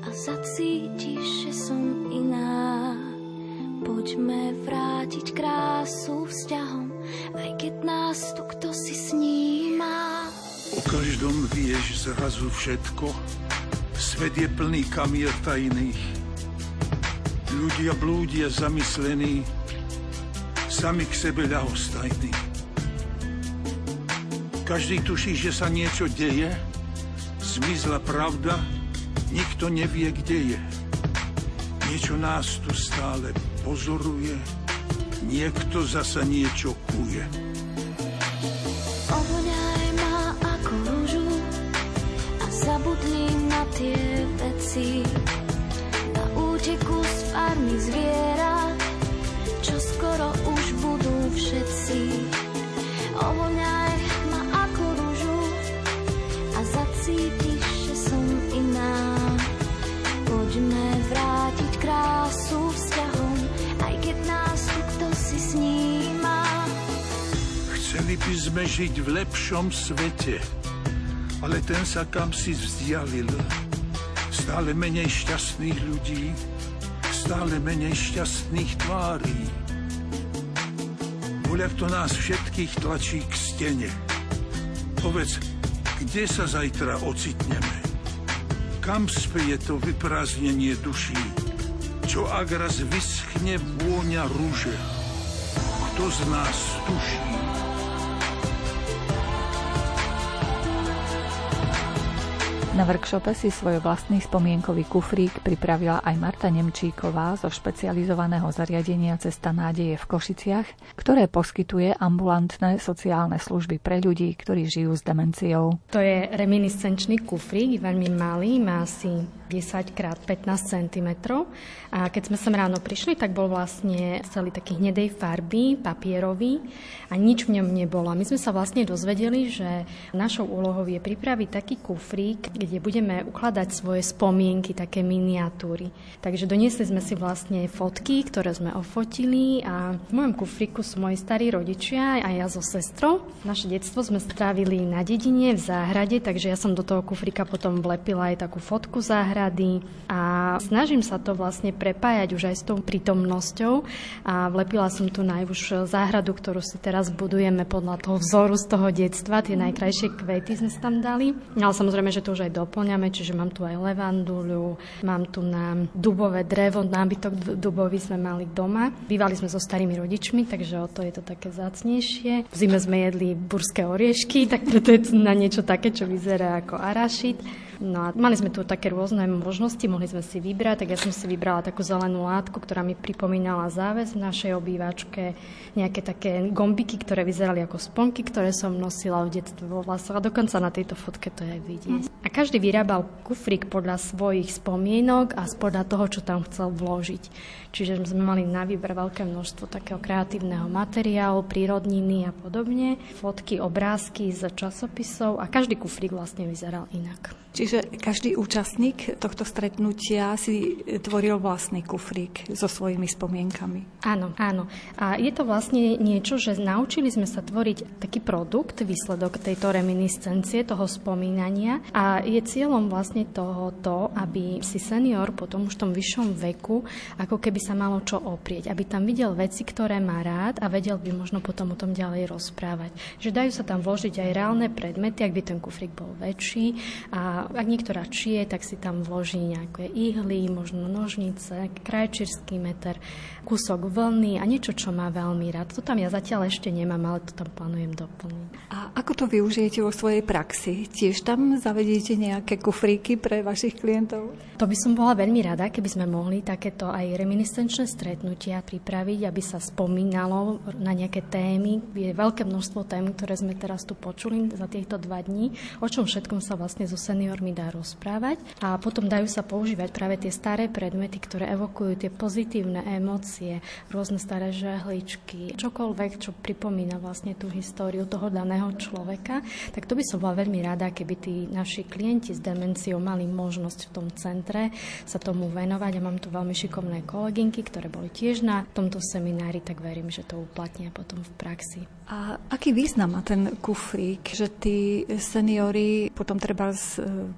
a zacítiš, že som iná. Poďme vrátiť krásu vzťahom, aj keď nás tu kto si sníma. O každom vieš zrazu všetko, svet je plný kamier tajných. Ľudia blúdia zamyslení, sami k sebe ľahostajní. Každý tuší, že sa niečo deje, zmizla pravda, Nikto nevie, kde je. Niečo nás tu stále pozoruje, niekto zasa niečo kuje. Chceli sme žiť v lepšom svete, ale ten sa kam si vzdialil. Stále menej šťastných ľudí, stále menej šťastných tvárí. Voľak to nás všetkých tlačí k stene. Povedz, kde sa zajtra ocitneme? Kam speje to vyprázdnenie duší? Čo ak raz vyschne vôňa rúže? Kto z nás tuší? Na workshope si svoj vlastný spomienkový kufrík pripravila aj Marta Nemčíková zo špecializovaného zariadenia Cesta nádeje v Košiciach, ktoré poskytuje ambulantné sociálne služby pre ľudí, ktorí žijú s demenciou. To je reminiscenčný kufrík, veľmi malý, má asi 10 x 15 cm. A keď sme sem ráno prišli, tak bol vlastne celý taký hnedej farby, papierový a nič v ňom nebolo. My sme sa vlastne dozvedeli, že našou úlohou je pripraviť taký kufrík, kde budeme ukladať svoje spomienky, také miniatúry. Takže doniesli sme si vlastne fotky, ktoré sme ofotili a v mojom kufríku sú moji starí rodičia a ja so sestrou. Naše detstvo sme strávili na dedine, v záhrade, takže ja som do toho kufríka potom vlepila aj takú fotku záhrady a snažím sa to vlastne prepájať už aj s tou prítomnosťou a vlepila som tu najúž záhradu, ktorú si teraz budujeme podľa toho vzoru z toho detstva, tie najkrajšie kvety sme tam dali. Ale samozrejme, že to už aj doplňame, čiže mám tu aj levanduľu, mám tu na dubové drevo, nábytok dubový sme mali doma. Bývali sme so starými rodičmi, takže o to je to také zácnejšie. V zime sme jedli burské oriešky, tak preto je to na niečo také, čo vyzerá ako arašit. No a mali sme tu také rôzne možnosti, mohli sme si vybrať, tak ja som si vybrala takú zelenú látku, ktorá mi pripomínala záväz v našej obývačke, nejaké také gombiky, ktoré vyzerali ako sponky, ktoré som nosila v detstve vo vlasoch a dokonca na tejto fotke to je vidieť. A každý vyrábal kufrík podľa svojich spomienok a podľa toho, čo tam chcel vložiť. Čiže sme mali na výber veľké množstvo takého kreatívneho materiálu, prírodniny a podobne, fotky, obrázky z časopisov a každý kufrík vlastne vyzeral inak. Čiže každý účastník tohto stretnutia si tvoril vlastný kufrík so svojimi spomienkami. Áno, áno. A je to vlastne niečo, že naučili sme sa tvoriť taký produkt, výsledok tejto reminiscencie, toho spomínania a je cieľom vlastne toho to, aby si senior po tom už tom vyššom veku ako keby sa malo čo oprieť, aby tam videl veci, ktoré má rád a vedel by možno potom o tom ďalej rozprávať. Že dajú sa tam vložiť aj reálne predmety, ak by ten kufrík bol väčší a ak niektorá čie, tak si tam vloží nejaké ihly, možno nožnice, krajčírsky meter, kúsok vlny a niečo, čo má veľmi rád. To tam ja zatiaľ ešte nemám, ale to tam plánujem doplniť. A ako to využijete vo svojej praxi? Tiež tam zavediete nejaké kufríky pre vašich klientov? To by som bola veľmi rada, keby sme mohli takéto aj reminiscenčné stretnutia pripraviť, aby sa spomínalo na nejaké témy. Je veľké množstvo tém, ktoré sme teraz tu počuli za týchto dva dní, o čom všetkom sa vlastne so seniormi seniormi dá rozprávať a potom dajú sa používať práve tie staré predmety, ktoré evokujú tie pozitívne emócie, rôzne staré žehličky, čokoľvek, čo pripomína vlastne tú históriu toho daného človeka, tak to by som bola veľmi rada, keby tí naši klienti s demenciou mali možnosť v tom centre sa tomu venovať a mám tu veľmi šikovné kolegynky, ktoré boli tiež na tomto seminári, tak verím, že to uplatnia potom v praxi. A aký význam má ten kufrík, že tí seniori potom treba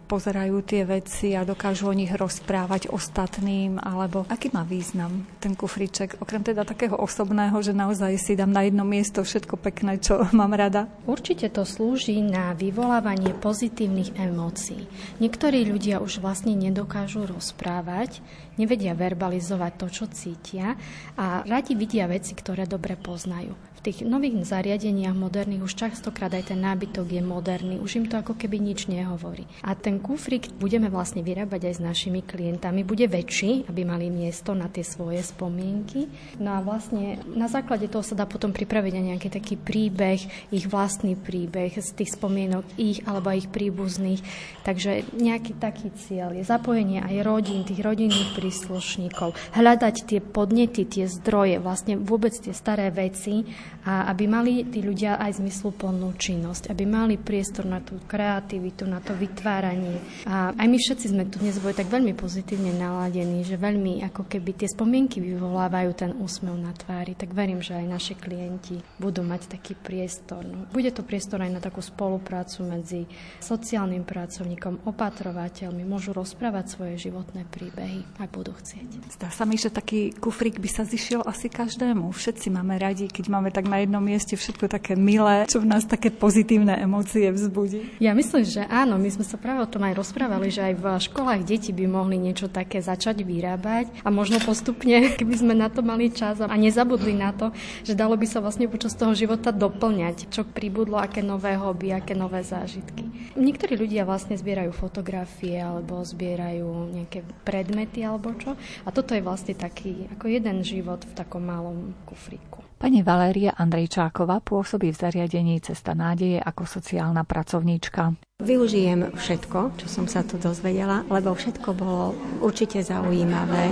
pozerajú tie veci a dokážu o nich rozprávať ostatným, alebo aký má význam ten kufriček, okrem teda takého osobného, že naozaj si dám na jedno miesto všetko pekné, čo mám rada? Určite to slúži na vyvolávanie pozitívnych emócií. Niektorí ľudia už vlastne nedokážu rozprávať, nevedia verbalizovať to, čo cítia a radi vidia veci, ktoré dobre poznajú tých nových zariadeniach moderných už častokrát aj ten nábytok je moderný, už im to ako keby nič nehovorí. A ten kufrik budeme vlastne vyrábať aj s našimi klientami. Bude väčší, aby mali miesto na tie svoje spomienky. No a vlastne na základe toho sa dá potom pripraviť aj nejaký taký príbeh, ich vlastný príbeh z tých spomienok ich alebo ich príbuzných. Takže nejaký taký cieľ je zapojenie aj rodín, tých rodinných príslušníkov, hľadať tie podnety, tie zdroje, vlastne vôbec tie staré veci a aby mali tí ľudia aj zmysluplnú činnosť, aby mali priestor na tú kreativitu, na to vytváranie. A aj my všetci sme tu dnes boli tak veľmi pozitívne naladení, že veľmi ako keby tie spomienky vyvolávajú ten úsmev na tvári, tak verím, že aj naši klienti budú mať taký priestor. No, bude to priestor aj na takú spoluprácu medzi sociálnym pracovníkom, opatrovateľmi, môžu rozprávať svoje životné príbehy, ak budú chcieť. Zdá sa mi, že taký kufrík by sa zišiel asi každému. Všetci máme radi, keď máme tak na jednom mieste všetko také milé, čo v nás také pozitívne emócie vzbudí. Ja myslím, že áno, my sme sa práve o tom aj rozprávali, že aj v školách deti by mohli niečo také začať vyrábať a možno postupne, keby sme na to mali čas a nezabudli na to, že dalo by sa vlastne počas toho života doplňať, čo pribudlo, aké nové hobby, aké nové zážitky. Niektorí ľudia vlastne zbierajú fotografie alebo zbierajú nejaké predmety alebo čo. A toto je vlastne taký ako jeden život v takom malom kufríku. Pani Valéria Andrejčáková pôsobí v zariadení Cesta nádeje ako sociálna pracovníčka. Využijem všetko, čo som sa tu dozvedela, lebo všetko bolo určite zaujímavé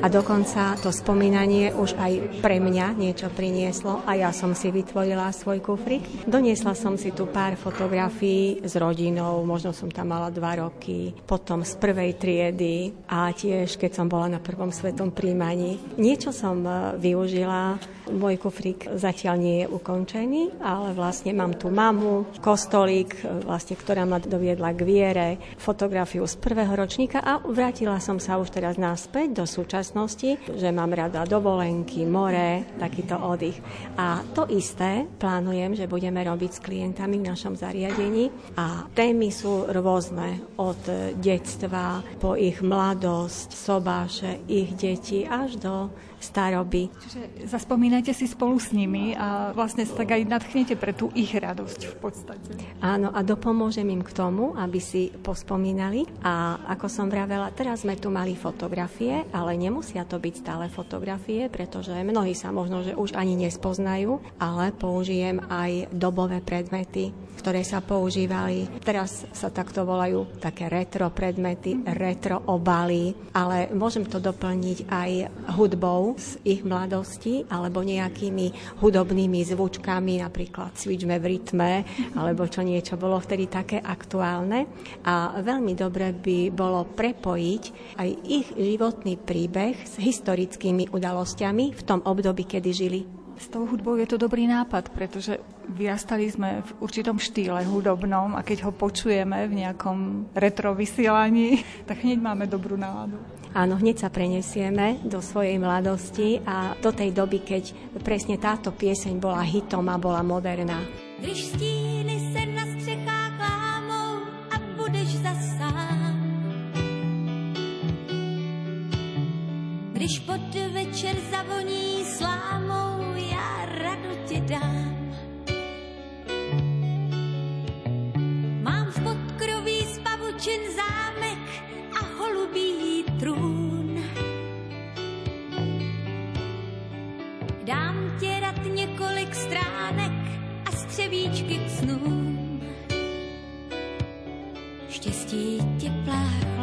a dokonca to spomínanie už aj pre mňa niečo prinieslo a ja som si vytvorila svoj kufrik. Doniesla som si tu pár fotografií s rodinou, možno som tam mala dva roky, potom z prvej triedy a tiež keď som bola na prvom svetom príjmaní. Niečo som e, využila, môj kufrik zatiaľ nie je ukončený, ale vlastne mám tu mamu, kostolík, e, vlastne, ktorá ma doviedla k viere, fotografiu z prvého ročníka a vrátila som sa už teraz naspäť do súčasnosti, že mám rada dovolenky, more, takýto oddych. A to isté plánujem, že budeme robiť s klientami v našom zariadení a témy sú rôzne od detstva po ich mladosť, sobáše, ich deti až do staroby. Čiže zaspomínajte si spolu s nimi a vlastne sa tak aj nadchnete pre tú ich radosť v podstate. Áno, a dopomôžem im k tomu, aby si pospomínali. A ako som vravela, teraz sme tu mali fotografie, ale nemusia to byť stále fotografie, pretože mnohí sa možno, že už ani nespoznajú, ale použijem aj dobové predmety, ktoré sa používali. Teraz sa takto volajú také retro predmety, retro obaly, ale môžem to doplniť aj hudbou, z ich mladosti alebo nejakými hudobnými zvučkami, napríklad cvičme v rytme, alebo čo niečo bolo vtedy také aktuálne. A veľmi dobre by bolo prepojiť aj ich životný príbeh s historickými udalosťami v tom období, kedy žili. S tou hudbou je to dobrý nápad, pretože vyrastali sme v určitom štýle hudobnom a keď ho počujeme v nejakom retro vysielaní, tak hneď máme dobrú náladu. Áno, hneď sa prenesieme do svojej mladosti a do tej doby, keď presne táto pieseň bola hitom a bola moderná. Když stíny se na Když pod večer zavoní slámou, já radu ti dám. Mám v podkroví z zámek a holubí trůn. Dám ti rad několik stránek a střevíčky k snům. Štěstí ti pláchlo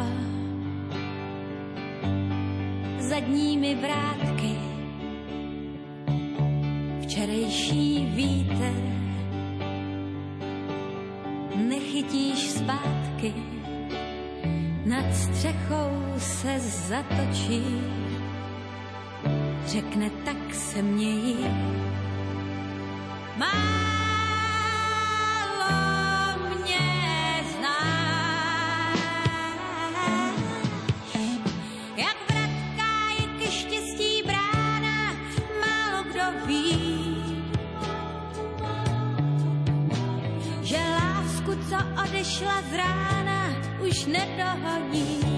zadními vrátky. Včerejší vítr nechytíš zpátky nad střechou se zatočí, řekne tak se mějí. Málo už nedohoní.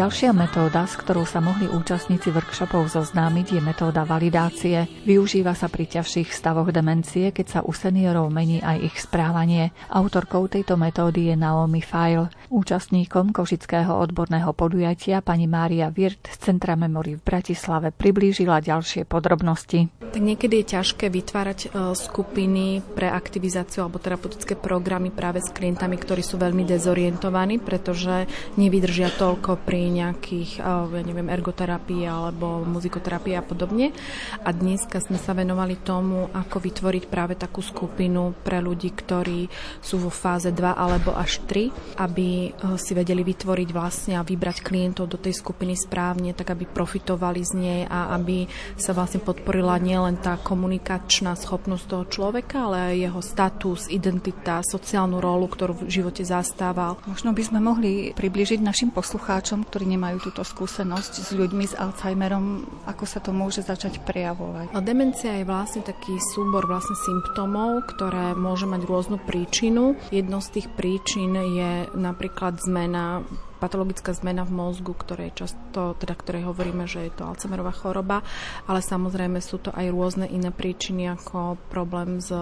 Ďalšia metóda, s ktorou sa mohli účastníci workshopov zoznámiť, je metóda validácie. Využíva sa pri ťažších stavoch demencie, keď sa u seniorov mení aj ich správanie. Autorkou tejto metódy je Naomi File. Účastníkom Košického odborného podujatia pani Mária Virt z Centra Memory v Bratislave priblížila ďalšie podrobnosti. Tak niekedy je ťažké vytvárať e, skupiny pre aktivizáciu alebo terapeutické programy práve s klientami, ktorí sú veľmi dezorientovaní, pretože nevydržia toľko pri nejakých, e, ja neviem, ergoterapii alebo muzikoterapii a podobne. A dneska sme sa venovali tomu, ako vytvoriť práve takú skupinu pre ľudí, ktorí sú vo fáze 2 alebo až 3, aby e, si vedeli vytvoriť vlastne a vybrať klientov do tej skupiny správne, tak aby profitovali z nej a aby sa vlastne podporila nielen tá komunikačná schopnosť toho človeka, ale aj jeho status, identita, sociálnu rolu, ktorú v živote zastával. Možno by sme mohli približiť našim poslucháčom, ktorí nemajú túto skúsenosť s ľuďmi s Alzheimerom, ako sa to môže začať prejavovať. Demencia je vlastne taký súbor vlastne symptómov, ktoré môže mať rôznu príčinu. Jednou z tých príčin je napríklad zmena patologická zmena v mozgu, ktoré často, teda ktorej hovoríme, že je to Alzheimerová choroba, ale samozrejme sú to aj rôzne iné príčiny ako problém s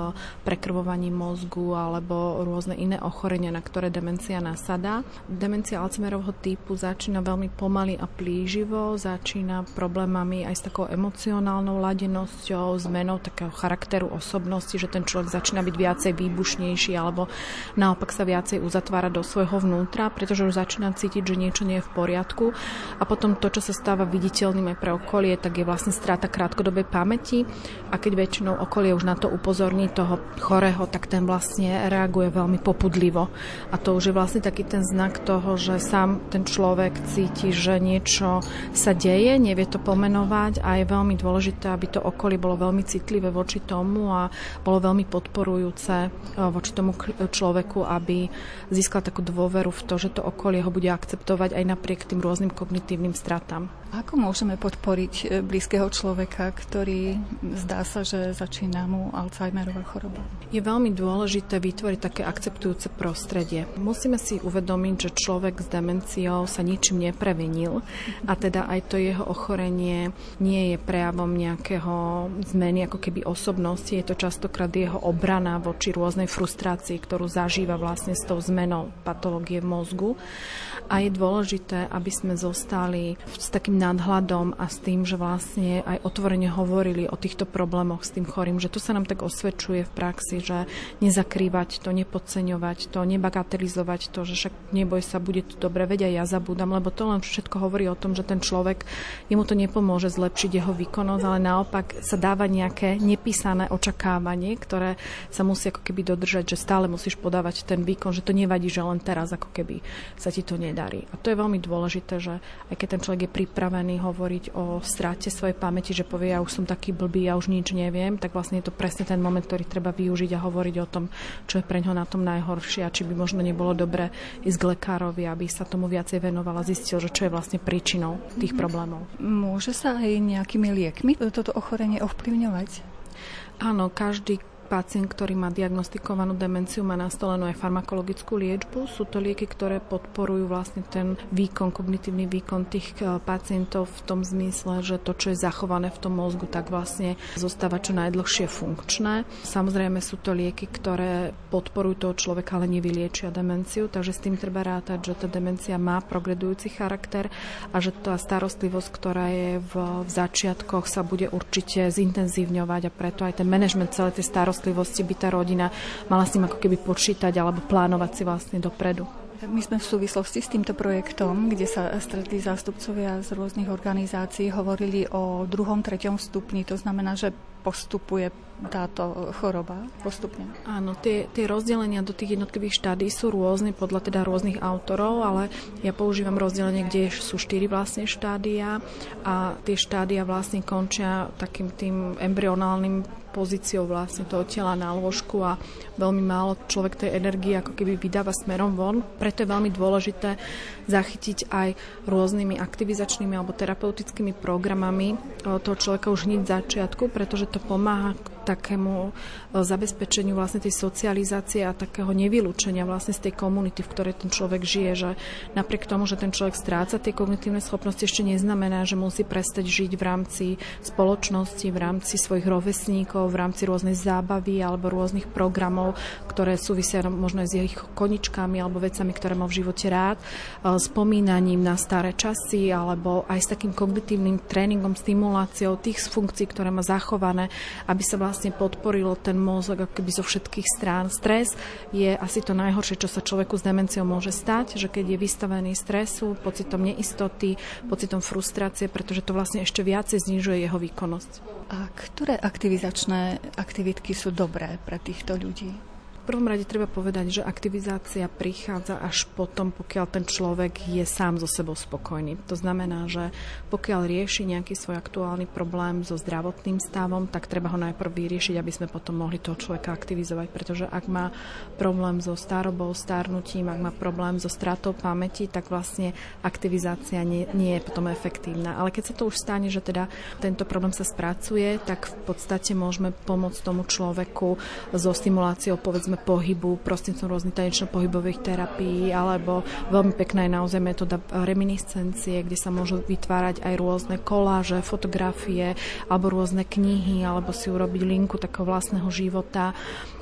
prekrvovaním mozgu alebo rôzne iné ochorenia, na ktoré demencia nasadá. Demencia Alzheimerovho typu začína veľmi pomaly a plíživo, začína problémami aj s takou emocionálnou ladenosťou, zmenou takého charakteru osobnosti, že ten človek začína byť viacej výbušnejší alebo naopak sa viacej uzatvára do svojho vnútra, pretože už začína cítiť, že niečo nie je v poriadku. A potom to, čo sa stáva viditeľným aj pre okolie, tak je vlastne strata krátkodobej pamäti. A keď väčšinou okolie už na to upozorní toho chorého, tak ten vlastne reaguje veľmi popudlivo. A to už je vlastne taký ten znak toho, že sám ten človek cíti, že niečo sa deje, nevie to pomenovať a je veľmi dôležité, aby to okolie bolo veľmi citlivé voči tomu a bolo veľmi podporujúce e, voči tomu človeku, aby získal takú dôveru v to, že to okolie ho bude akceptovať aj napriek tým rôznym kognitívnym stratám. Ako môžeme podporiť e, blízkeho človeka, ktorý zdá sa, že začína mu Alzheimerová choroba? Je veľmi dôležité vytvoriť také akceptujúce prostredie. Musíme si uvedomiť, že človek s demenciou sa ničím neprevinil a teda aj to jeho ochorenie nie je prejavom nejakého zmeny ako keby osobnosti, je to častokrát jeho obrana voči rôznej frustrácii, ktorú zažíva vlastne s tou zmenou patológie v mozgu. A je dôležité, aby sme zostali s takým nadhľadom a s tým, že vlastne aj otvorene hovorili o týchto problémoch s tým chorým, že to sa nám tak osvedčuje v praxi, že nezakrývať to, nepodceňovať to, nebagatelizovať to, že však neboj sa, bude to dobre, aj ja zabúdam, lebo to len všetko hovorí o tom, že ten človek, jemu to nepomôže zlepšiť jeho výkonnosť, ale naopak sa dáva nejaké nepísané očakávanie, ktoré sa musí ako keby dodržať, že stále musíš podávať ten výkon, že to nevadí, že len teraz ako keby sa ti to nedarí. A to je veľmi dôležité, že aj keď ten človek je pripravený hovoriť o strate svojej pamäti, že povie, ja už som taký blbý, ja už nič neviem, tak vlastne je to presne ten moment, ktorý treba využiť a hovoriť o tom, čo je pre ňo na tom najhoršie a či by možno nebolo dobre ísť k lekárovi, aby sa tomu viacej venoval a zistil, že čo je vlastne príčinou tých problémov. Môže sa aj nejakými liekmi toto ochorenie ovplyvňovať? Áno, každý Pacient, ktorý má diagnostikovanú demenciu, má nastolenú aj farmakologickú liečbu. Sú to lieky, ktoré podporujú vlastne ten výkon, kognitívny výkon tých eh, pacientov v tom zmysle, že to, čo je zachované v tom mozgu, tak vlastne zostáva čo najdlhšie funkčné. Samozrejme sú to lieky, ktoré podporujú toho človeka, ale nevyliečia demenciu, takže s tým treba rátať, že tá demencia má progredujúci charakter a že tá starostlivosť, ktorá je v, v začiatkoch, sa bude určite zintenzívňovať a preto aj ten manažment celej tej starostlivosti starostlivosti by tá rodina mala s tým ako keby počítať alebo plánovať si vlastne dopredu. My sme v súvislosti s týmto projektom, kde sa stretli zástupcovia z rôznych organizácií, hovorili o druhom, treťom stupni. To znamená, že postupuje táto choroba postupne? Áno, tie, tie rozdelenia do tých jednotlivých štádí sú rôzne podľa teda rôznych autorov, ale ja používam rozdelenie, kde sú štyri vlastne štádia a tie štádia vlastne končia takým tým embryonálnym pozíciou vlastne toho tela na lôžku a veľmi málo človek tej energie ako keby vydáva smerom von. Preto je veľmi dôležité zachytiť aj rôznymi aktivizačnými alebo terapeutickými programami toho človeka už hneď začiatku, pretože to pomáha takému e, zabezpečeniu vlastne tej socializácie a takého nevylúčenia vlastne z tej komunity, v ktorej ten človek žije, že napriek tomu, že ten človek stráca tie kognitívne schopnosti, ešte neznamená, že musí prestať žiť v rámci spoločnosti, v rámci svojich rovesníkov, v rámci rôznej zábavy alebo rôznych programov, ktoré súvisia možno s ich koničkami alebo vecami, ktoré má v živote rád, e, spomínaním na staré časy alebo aj s takým kognitívnym tréningom, stimuláciou tých funkcií, ktoré má zachované, aby sa vlastne podporilo ten mozog ako zo všetkých strán. Stres je asi to najhoršie, čo sa človeku s demenciou môže stať, že keď je vystavený stresu, pocitom neistoty, pocitom frustrácie, pretože to vlastne ešte viacej znižuje jeho výkonnosť. A ktoré aktivizačné aktivitky sú dobré pre týchto ľudí? Prvom rade treba povedať, že aktivizácia prichádza až potom, pokiaľ ten človek je sám so sebou spokojný. To znamená, že pokiaľ rieši nejaký svoj aktuálny problém so zdravotným stavom, tak treba ho najprv vyriešiť, aby sme potom mohli toho človeka aktivizovať. Pretože ak má problém so starobou, starnutím, ak má problém so stratou pamäti, tak vlastne aktivizácia nie, nie je potom efektívna. Ale keď sa to už stane, že teda tento problém sa spracuje, tak v podstate môžeme pomôcť tomu človeku so stimuláciou povedzme pohybu prostredníctvom rôznych tanečno-pohybových terapií, alebo veľmi pekná je naozaj metóda reminiscencie, kde sa môžu vytvárať aj rôzne koláže, fotografie, alebo rôzne knihy, alebo si urobiť linku takého vlastného života.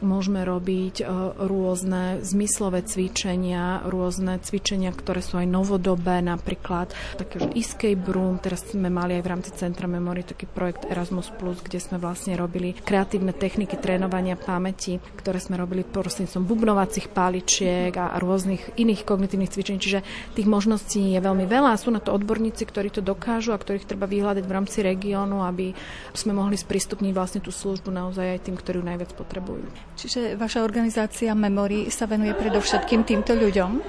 Môžeme robiť e, rôzne zmyslové cvičenia, rôzne cvičenia, ktoré sú aj novodobé, napríklad také, že escape room, teraz sme mali aj v rámci Centra Memory taký projekt Erasmus+, kde sme vlastne robili kreatívne techniky trénovania pamäti, ktoré sme robili prostredníctvom bubnovacích páličiek a rôznych iných kognitívnych cvičení. Čiže tých možností je veľmi veľa a sú na to odborníci, ktorí to dokážu a ktorých treba vyhľadať v rámci regiónu, aby sme mohli sprístupniť vlastne tú službu naozaj aj tým, ktorí ju najviac potrebujú. Čiže vaša organizácia Memory sa venuje predovšetkým týmto ľuďom?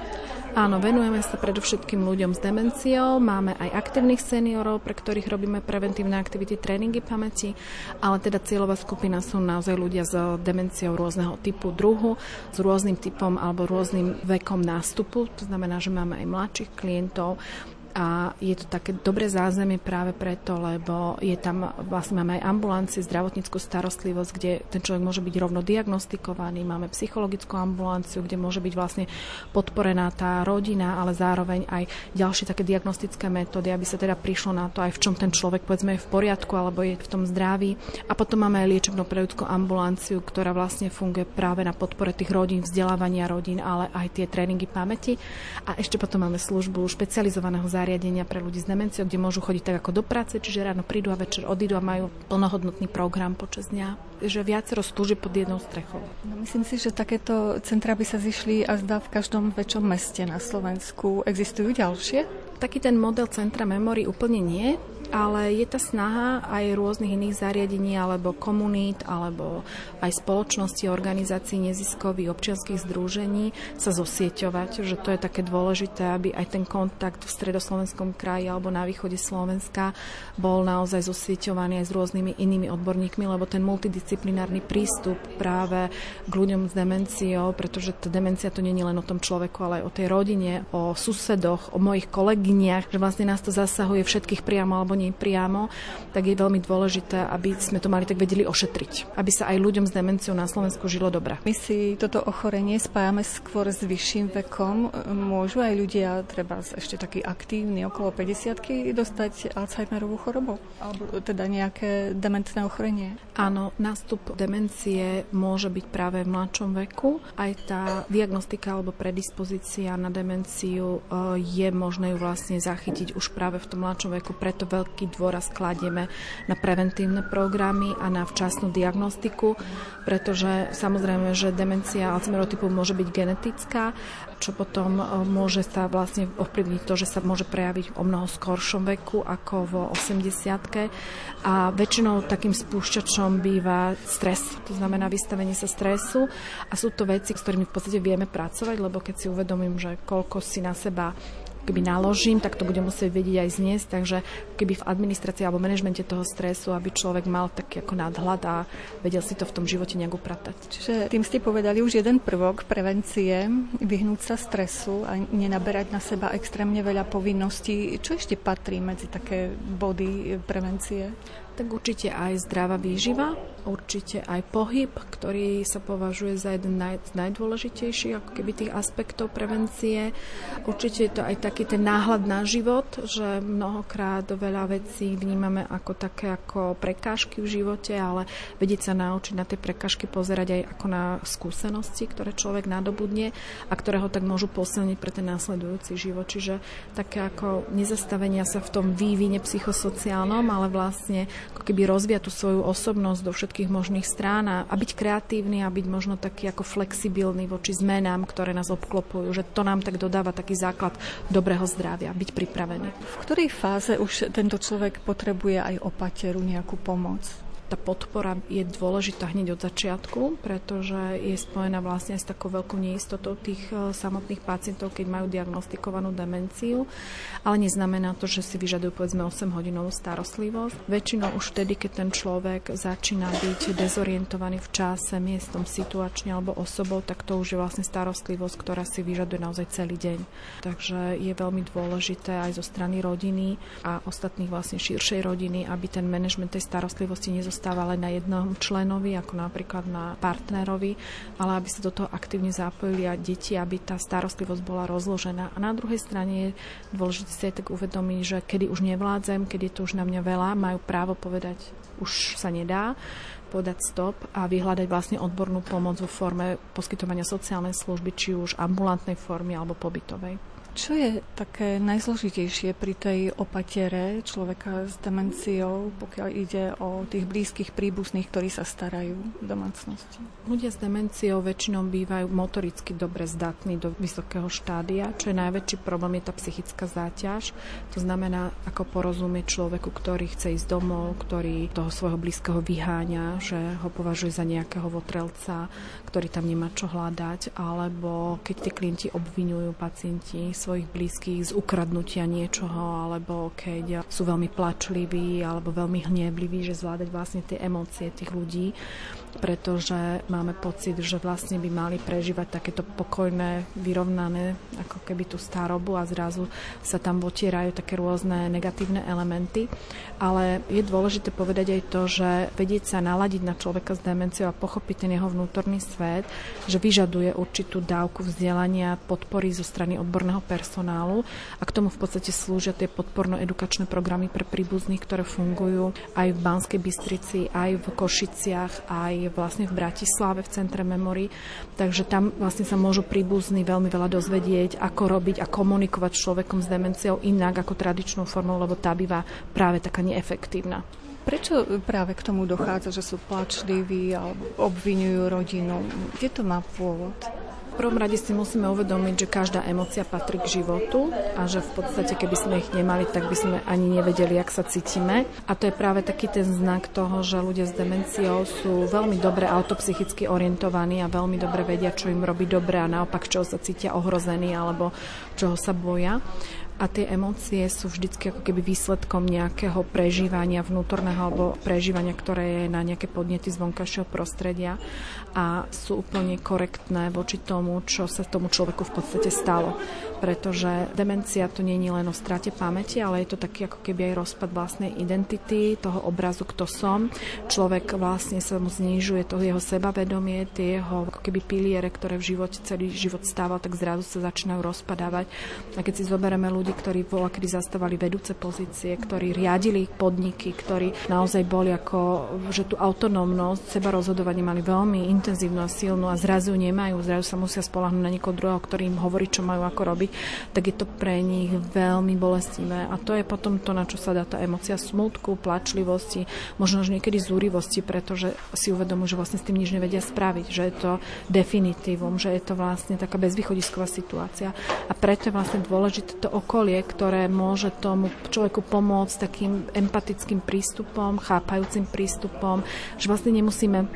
Áno, venujeme sa predovšetkým ľuďom s demenciou, máme aj aktívnych seniorov, pre ktorých robíme preventívne aktivity, tréningy pamäti, ale teda cieľová skupina sú naozaj ľudia s demenciou rôzneho typu, druhu, s rôznym typom alebo rôznym vekom nástupu, to znamená, že máme aj mladších klientov, a je to také dobré zázemie práve preto, lebo je tam, vlastne máme aj ambulancie, zdravotníckú starostlivosť, kde ten človek môže byť rovno diagnostikovaný, máme psychologickú ambulanciu, kde môže byť vlastne podporená tá rodina, ale zároveň aj ďalšie také diagnostické metódy, aby sa teda prišlo na to aj v čom ten človek povedzme je v poriadku alebo je v tom zdraví. A potom máme aj liečebno prejuckú ambulanciu, ktorá vlastne funguje práve na podpore tých rodín, vzdelávania rodín, ale aj tie tréningy pamäti. A ešte potom máme službu špecializovaného zariadenia zariadenia pre ľudí s demenciou, kde môžu chodiť tak ako do práce, čiže ráno prídu a večer odídu a majú plnohodnotný program počas dňa že viacero služieb pod jednou strechou. No, myslím si, že takéto centra by sa zišli a zdá v každom väčšom meste na Slovensku. Existujú ďalšie? Taký ten model centra memory úplne nie ale je tá snaha aj rôznych iných zariadení alebo komunít alebo aj spoločnosti, organizácií neziskových občianských združení sa zosieťovať, že to je také dôležité, aby aj ten kontakt v stredoslovenskom kraji alebo na východe Slovenska bol naozaj zosieťovaný aj s rôznymi inými odborníkmi, lebo ten multidisciplinárny prístup práve k ľuďom s demenciou, pretože tá demencia to nie je len o tom človeku, ale aj o tej rodine, o susedoch, o mojich kolegyniach, že vlastne nás to zasahuje všetkých priamo alebo nie priamo, tak je veľmi dôležité, aby sme to mali tak vedeli ošetriť. Aby sa aj ľuďom s demenciou na Slovensku žilo dobre. My si toto ochorenie spájame skôr s vyšším vekom. Môžu aj ľudia, treba ešte taký aktívny, okolo 50 dostať Alzheimerovú chorobu? Alebo teda nejaké dementné ochorenie? Áno, nástup demencie môže byť práve v mladšom veku. Aj tá diagnostika alebo predispozícia na demenciu e, je možné ju vlastne zachytiť už práve v tom mladšom veku. Preto veľký veľký dôraz kladieme na preventívne programy a na včasnú diagnostiku, pretože samozrejme, že demencia Alzheimerovho typu môže byť genetická, čo potom e, môže sa vlastne ovplyvniť to, že sa môže prejaviť o mnoho skoršom veku ako vo 80 a väčšinou takým spúšťačom býva stres, to znamená vystavenie sa stresu. A sú to veci, s ktorými v podstate vieme pracovať, lebo keď si uvedomím, že koľko si na seba keby naložím, tak to budem musieť vedieť aj zniesť, takže keby v administrácii alebo manažmente toho stresu, aby človek mal taký ako nadhľad a vedel si to v tom živote nejak upratať. Čiže tým ste povedali už jeden prvok prevencie, vyhnúť sa stresu a nenaberať na seba extrémne veľa povinností. Čo ešte patrí medzi také body prevencie? Tak určite aj zdravá výživa, určite aj pohyb, ktorý sa považuje za jeden z najdôležitejších ako keby tých aspektov prevencie. Určite je to aj taký ten náhľad na život, že mnohokrát veľa vecí vnímame ako také ako prekážky v živote, ale vedieť sa naučiť na tie prekážky pozerať aj ako na skúsenosti, ktoré človek nadobudne a ktoré ho tak môžu posilniť pre ten následujúci život. Čiže také ako nezastavenia sa v tom vývine psychosociálnom, ale vlastne ako keby rozvíjať tú svoju osobnosť do všetkých možných strán a, a byť kreatívny a byť možno taký ako flexibilný voči zmenám, ktoré nás obklopujú, že to nám tak dodáva taký základ dobrého zdravia, byť pripravený. V ktorej fáze už tento človek potrebuje aj opateru, nejakú pomoc? Tá podpora je dôležitá hneď od začiatku, pretože je spojená vlastne s takou veľkou neistotou tých e, samotných pacientov, keď majú diagnostikovanú demenciu, ale neznamená to, že si vyžadujú povedzme 8 hodinovú starostlivosť. Väčšinou už vtedy, keď ten človek začína byť dezorientovaný v čase, miestom, situačne alebo osobou, tak to už je vlastne starostlivosť, ktorá si vyžaduje naozaj celý deň. Takže je veľmi dôležité aj zo strany rodiny a ostatných vlastne širšej rodiny, aby ten manažment tej starostlivosti nezostal nezostáva len na jednom členovi, ako napríklad na partnerovi, ale aby sa do toho aktívne zapojili a deti, aby tá starostlivosť bola rozložená. A na druhej strane je dôležité si aj tak uvedomiť, že kedy už nevládzem, kedy je to už na mňa veľa, majú právo povedať, už sa nedá podať stop a vyhľadať vlastne odbornú pomoc vo forme poskytovania sociálnej služby, či už ambulantnej formy alebo pobytovej. Čo je také najzložitejšie pri tej opatere človeka s demenciou, pokiaľ ide o tých blízkych príbuzných, ktorí sa starajú v domácnosti? Ľudia s demenciou väčšinou bývajú motoricky dobre zdatní do vysokého štádia. Čo je najväčší problém, je tá psychická záťaž. To znamená, ako porozumieť človeku, ktorý chce ísť domov, ktorý toho svojho blízkeho vyháňa, že ho považuje za nejakého votrelca, ktorý tam nemá čo hľadať, alebo keď tie klienti obvinujú pacienti svojich blízkych z ukradnutia niečoho, alebo keď sú veľmi plačliví alebo veľmi hniebliví, že zvládať vlastne tie emócie tých ľudí pretože máme pocit, že vlastne by mali prežívať takéto pokojné, vyrovnané, ako keby tú starobu a zrazu sa tam otierajú také rôzne negatívne elementy. Ale je dôležité povedať aj to, že vedieť sa naladiť na človeka s demenciou a pochopiť ten jeho vnútorný svet, že vyžaduje určitú dávku vzdelania, podpory zo strany odborného personálu a k tomu v podstate slúžia tie podporno-edukačné programy pre príbuzných, ktoré fungujú aj v Banskej Bystrici, aj v Košiciach, aj vlastne v Bratislave v centre Memory, takže tam vlastne sa môžu príbuzní veľmi veľa dozvedieť, ako robiť a komunikovať s človekom s demenciou inak ako tradičnou formou, lebo tá býva práve taká neefektívna. Prečo práve k tomu dochádza, že sú plačliví alebo obvinujú rodinu? Kde to má pôvod? Prvom rade si musíme uvedomiť, že každá emocia patrí k životu a že v podstate, keby sme ich nemali, tak by sme ani nevedeli, jak sa cítime. A to je práve taký ten znak toho, že ľudia s demenciou sú veľmi dobre autopsychicky orientovaní a veľmi dobre vedia, čo im robí dobre a naopak, čoho sa cítia ohrození alebo čoho sa boja a tie emócie sú vždycky ako keby výsledkom nejakého prežívania vnútorného alebo prežívania, ktoré je na nejaké podnety z vonkajšieho prostredia a sú úplne korektné voči tomu, čo sa tomu človeku v podstate stalo. Pretože demencia to nie je len o strate pamäti, ale je to taký ako keby aj rozpad vlastnej identity, toho obrazu, kto som. Človek vlastne sa mu znižuje to jeho sebavedomie, tie jeho ako keby piliere, ktoré v živote celý život stával, tak zrazu sa začínajú rozpadávať. A keď si zoberieme ľudí ľudí, ktorí bola, kedy zastávali vedúce pozície, ktorí riadili podniky, ktorí naozaj boli ako, že tú autonómnosť, seba rozhodovanie mali veľmi intenzívnu a silnú a zrazu nemajú, zrazu sa musia spolahnúť na niekoho druhého, ktorý im hovorí, čo majú ako robiť, tak je to pre nich veľmi bolestivé. A to je potom to, na čo sa dá tá emocia smutku, plačlivosti, možno až niekedy zúrivosti, pretože si uvedomujú, že vlastne s tým nič nevedia spraviť, že je to definitívum, že je to vlastne taká bezvýchodisková situácia. A preto je vlastne dôležité to okolie, ktoré môže tomu človeku pomôcť takým empatickým prístupom, chápajúcim prístupom, že vlastne nemusíme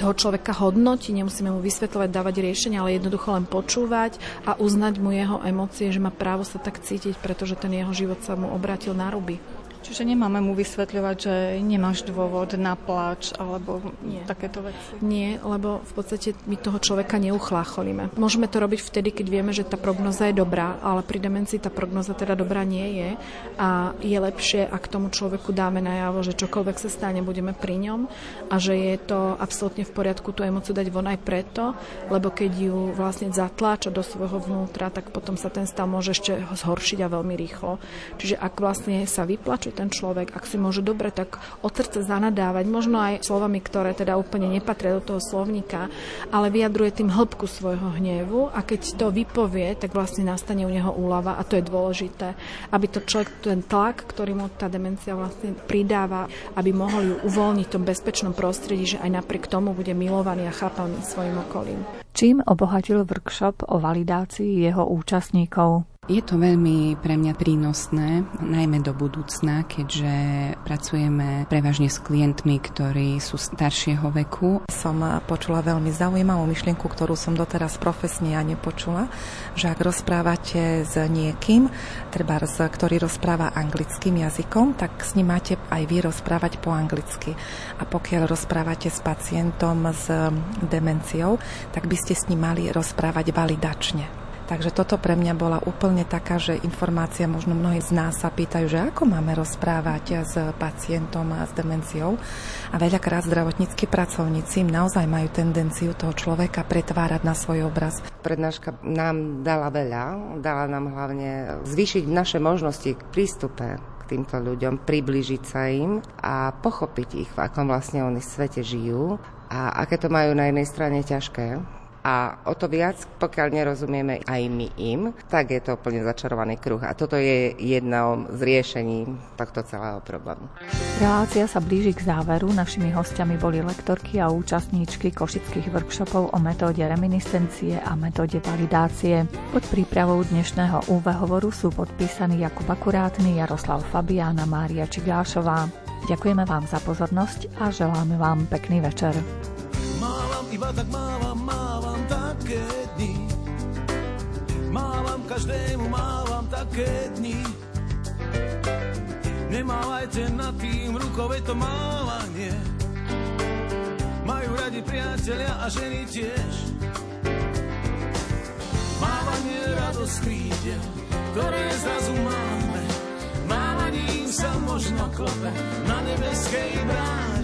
toho človeka hodnotiť, nemusíme mu vysvetľovať, dávať riešenia, ale jednoducho len počúvať a uznať mu jeho emócie, že má právo sa tak cítiť, pretože ten jeho život sa mu obrátil na ruby. Čiže nemáme mu vysvetľovať, že nemáš dôvod na plač alebo Nie. takéto veci? Nie, lebo v podstate my toho človeka neuchlácholíme. Môžeme to robiť vtedy, keď vieme, že tá prognoza je dobrá, ale pri demencii tá prognoza teda dobrá nie je a je lepšie, ak tomu človeku dáme najavo, že čokoľvek sa stane, budeme pri ňom a že je to absolútne v poriadku tú emociu dať von aj preto, lebo keď ju vlastne zatláča do svojho vnútra, tak potom sa ten stav môže ešte zhoršiť a veľmi rýchlo. Čiže ak vlastne sa vyplaču ten človek, ak si môže dobre tak od srdca zanadávať, možno aj slovami, ktoré teda úplne nepatria do toho slovníka, ale vyjadruje tým hĺbku svojho hnevu a keď to vypovie, tak vlastne nastane u neho úlava a to je dôležité, aby to človek, ten tlak, ktorý mu tá demencia vlastne pridáva, aby mohol ju uvoľniť v tom bezpečnom prostredí, že aj napriek tomu bude milovaný a chápaný svojim okolím. Čím obohatil workshop o validácii jeho účastníkov? Je to veľmi pre mňa prínosné, najmä do budúcna, keďže pracujeme prevažne s klientmi, ktorí sú staršieho veku. Som počula veľmi zaujímavú myšlienku, ktorú som doteraz profesne ja nepočula, že ak rozprávate s niekým, treba ktorý rozpráva anglickým jazykom, tak s ním máte aj vy rozprávať po anglicky. A pokiaľ rozprávate s pacientom s demenciou, tak by ste s ním mali rozprávať validačne. Takže toto pre mňa bola úplne taká, že informácia, možno mnohí z nás sa pýtajú, že ako máme rozprávať s pacientom a s demenciou. A veľakrát zdravotníckí pracovníci naozaj majú tendenciu toho človeka pretvárať na svoj obraz. Prednáška nám dala veľa, dala nám hlavne zvýšiť naše možnosti k prístupe týmto ľuďom, približiť sa im a pochopiť ich, v akom vlastne oni svete žijú a aké to majú na jednej strane ťažké, a o to viac, pokiaľ nerozumieme aj my im, tak je to úplne začarovaný kruh. A toto je jedno z riešení tohto celého problému. Relácia sa blíži k záveru. Našimi hostiami boli lektorky a účastníčky košických workshopov o metóde reminiscencie a metóde validácie. Pod prípravou dnešného UV hovoru sú podpísaní Jakub Akurátny, Jaroslav Fabiána, Mária Čigášová. Ďakujeme vám za pozornosť a želáme vám pekný večer. Mávam, iba tak mávam, mávam také dni. Mávam každému, mávam také dni. Nemávajte nad tým rukou, to mávanie. Majú radi priatelia a ženy tiež. Mávanie radosť krídel, ktoré zrazu máme. Mávaním sa možno klope na nebeskej bráne,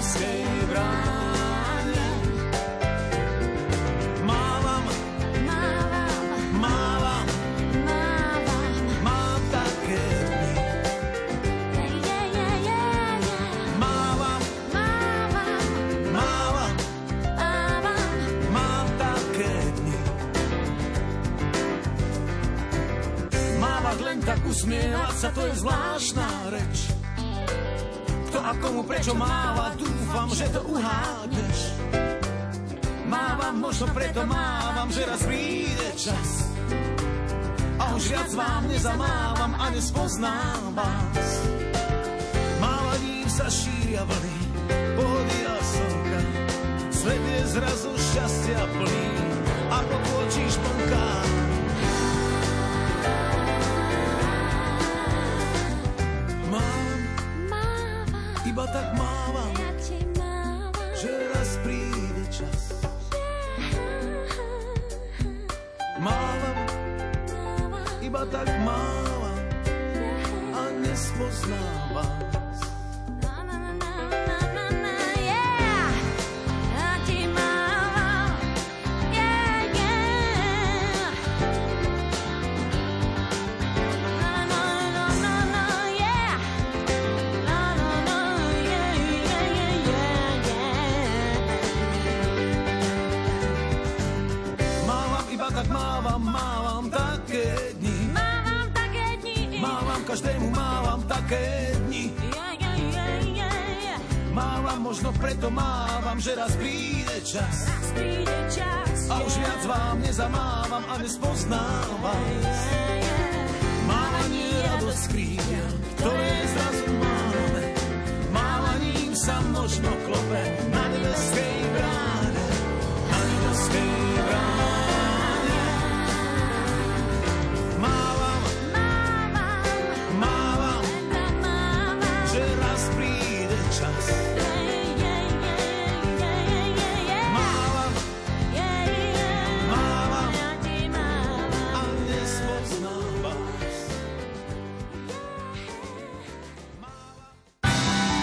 nebeskej bráne. Usmievať sa to je zvláštna reč. Kto a komu prečo máva, dúfam, že to uhádneš. Mávam, možno preto mávam, že raz príde čas. A už viac vám nezamávam a nespoznám vás. Mávaním sa šíria vlny, pohody a slnka. Svet je zrazu šťastia plný, ako kôčíš plnká. Iba tak mávam, že raz príde čas. Mávam, iba tak mávam a nespoznávam. také dni. Mávam, možno preto mávam, že raz príde čas. A už viac vám nezamávam a nespoznám vás. Mávanie radosť skrývia, ktoré zrazu máme. Mávaním sa možno klope na nebeskej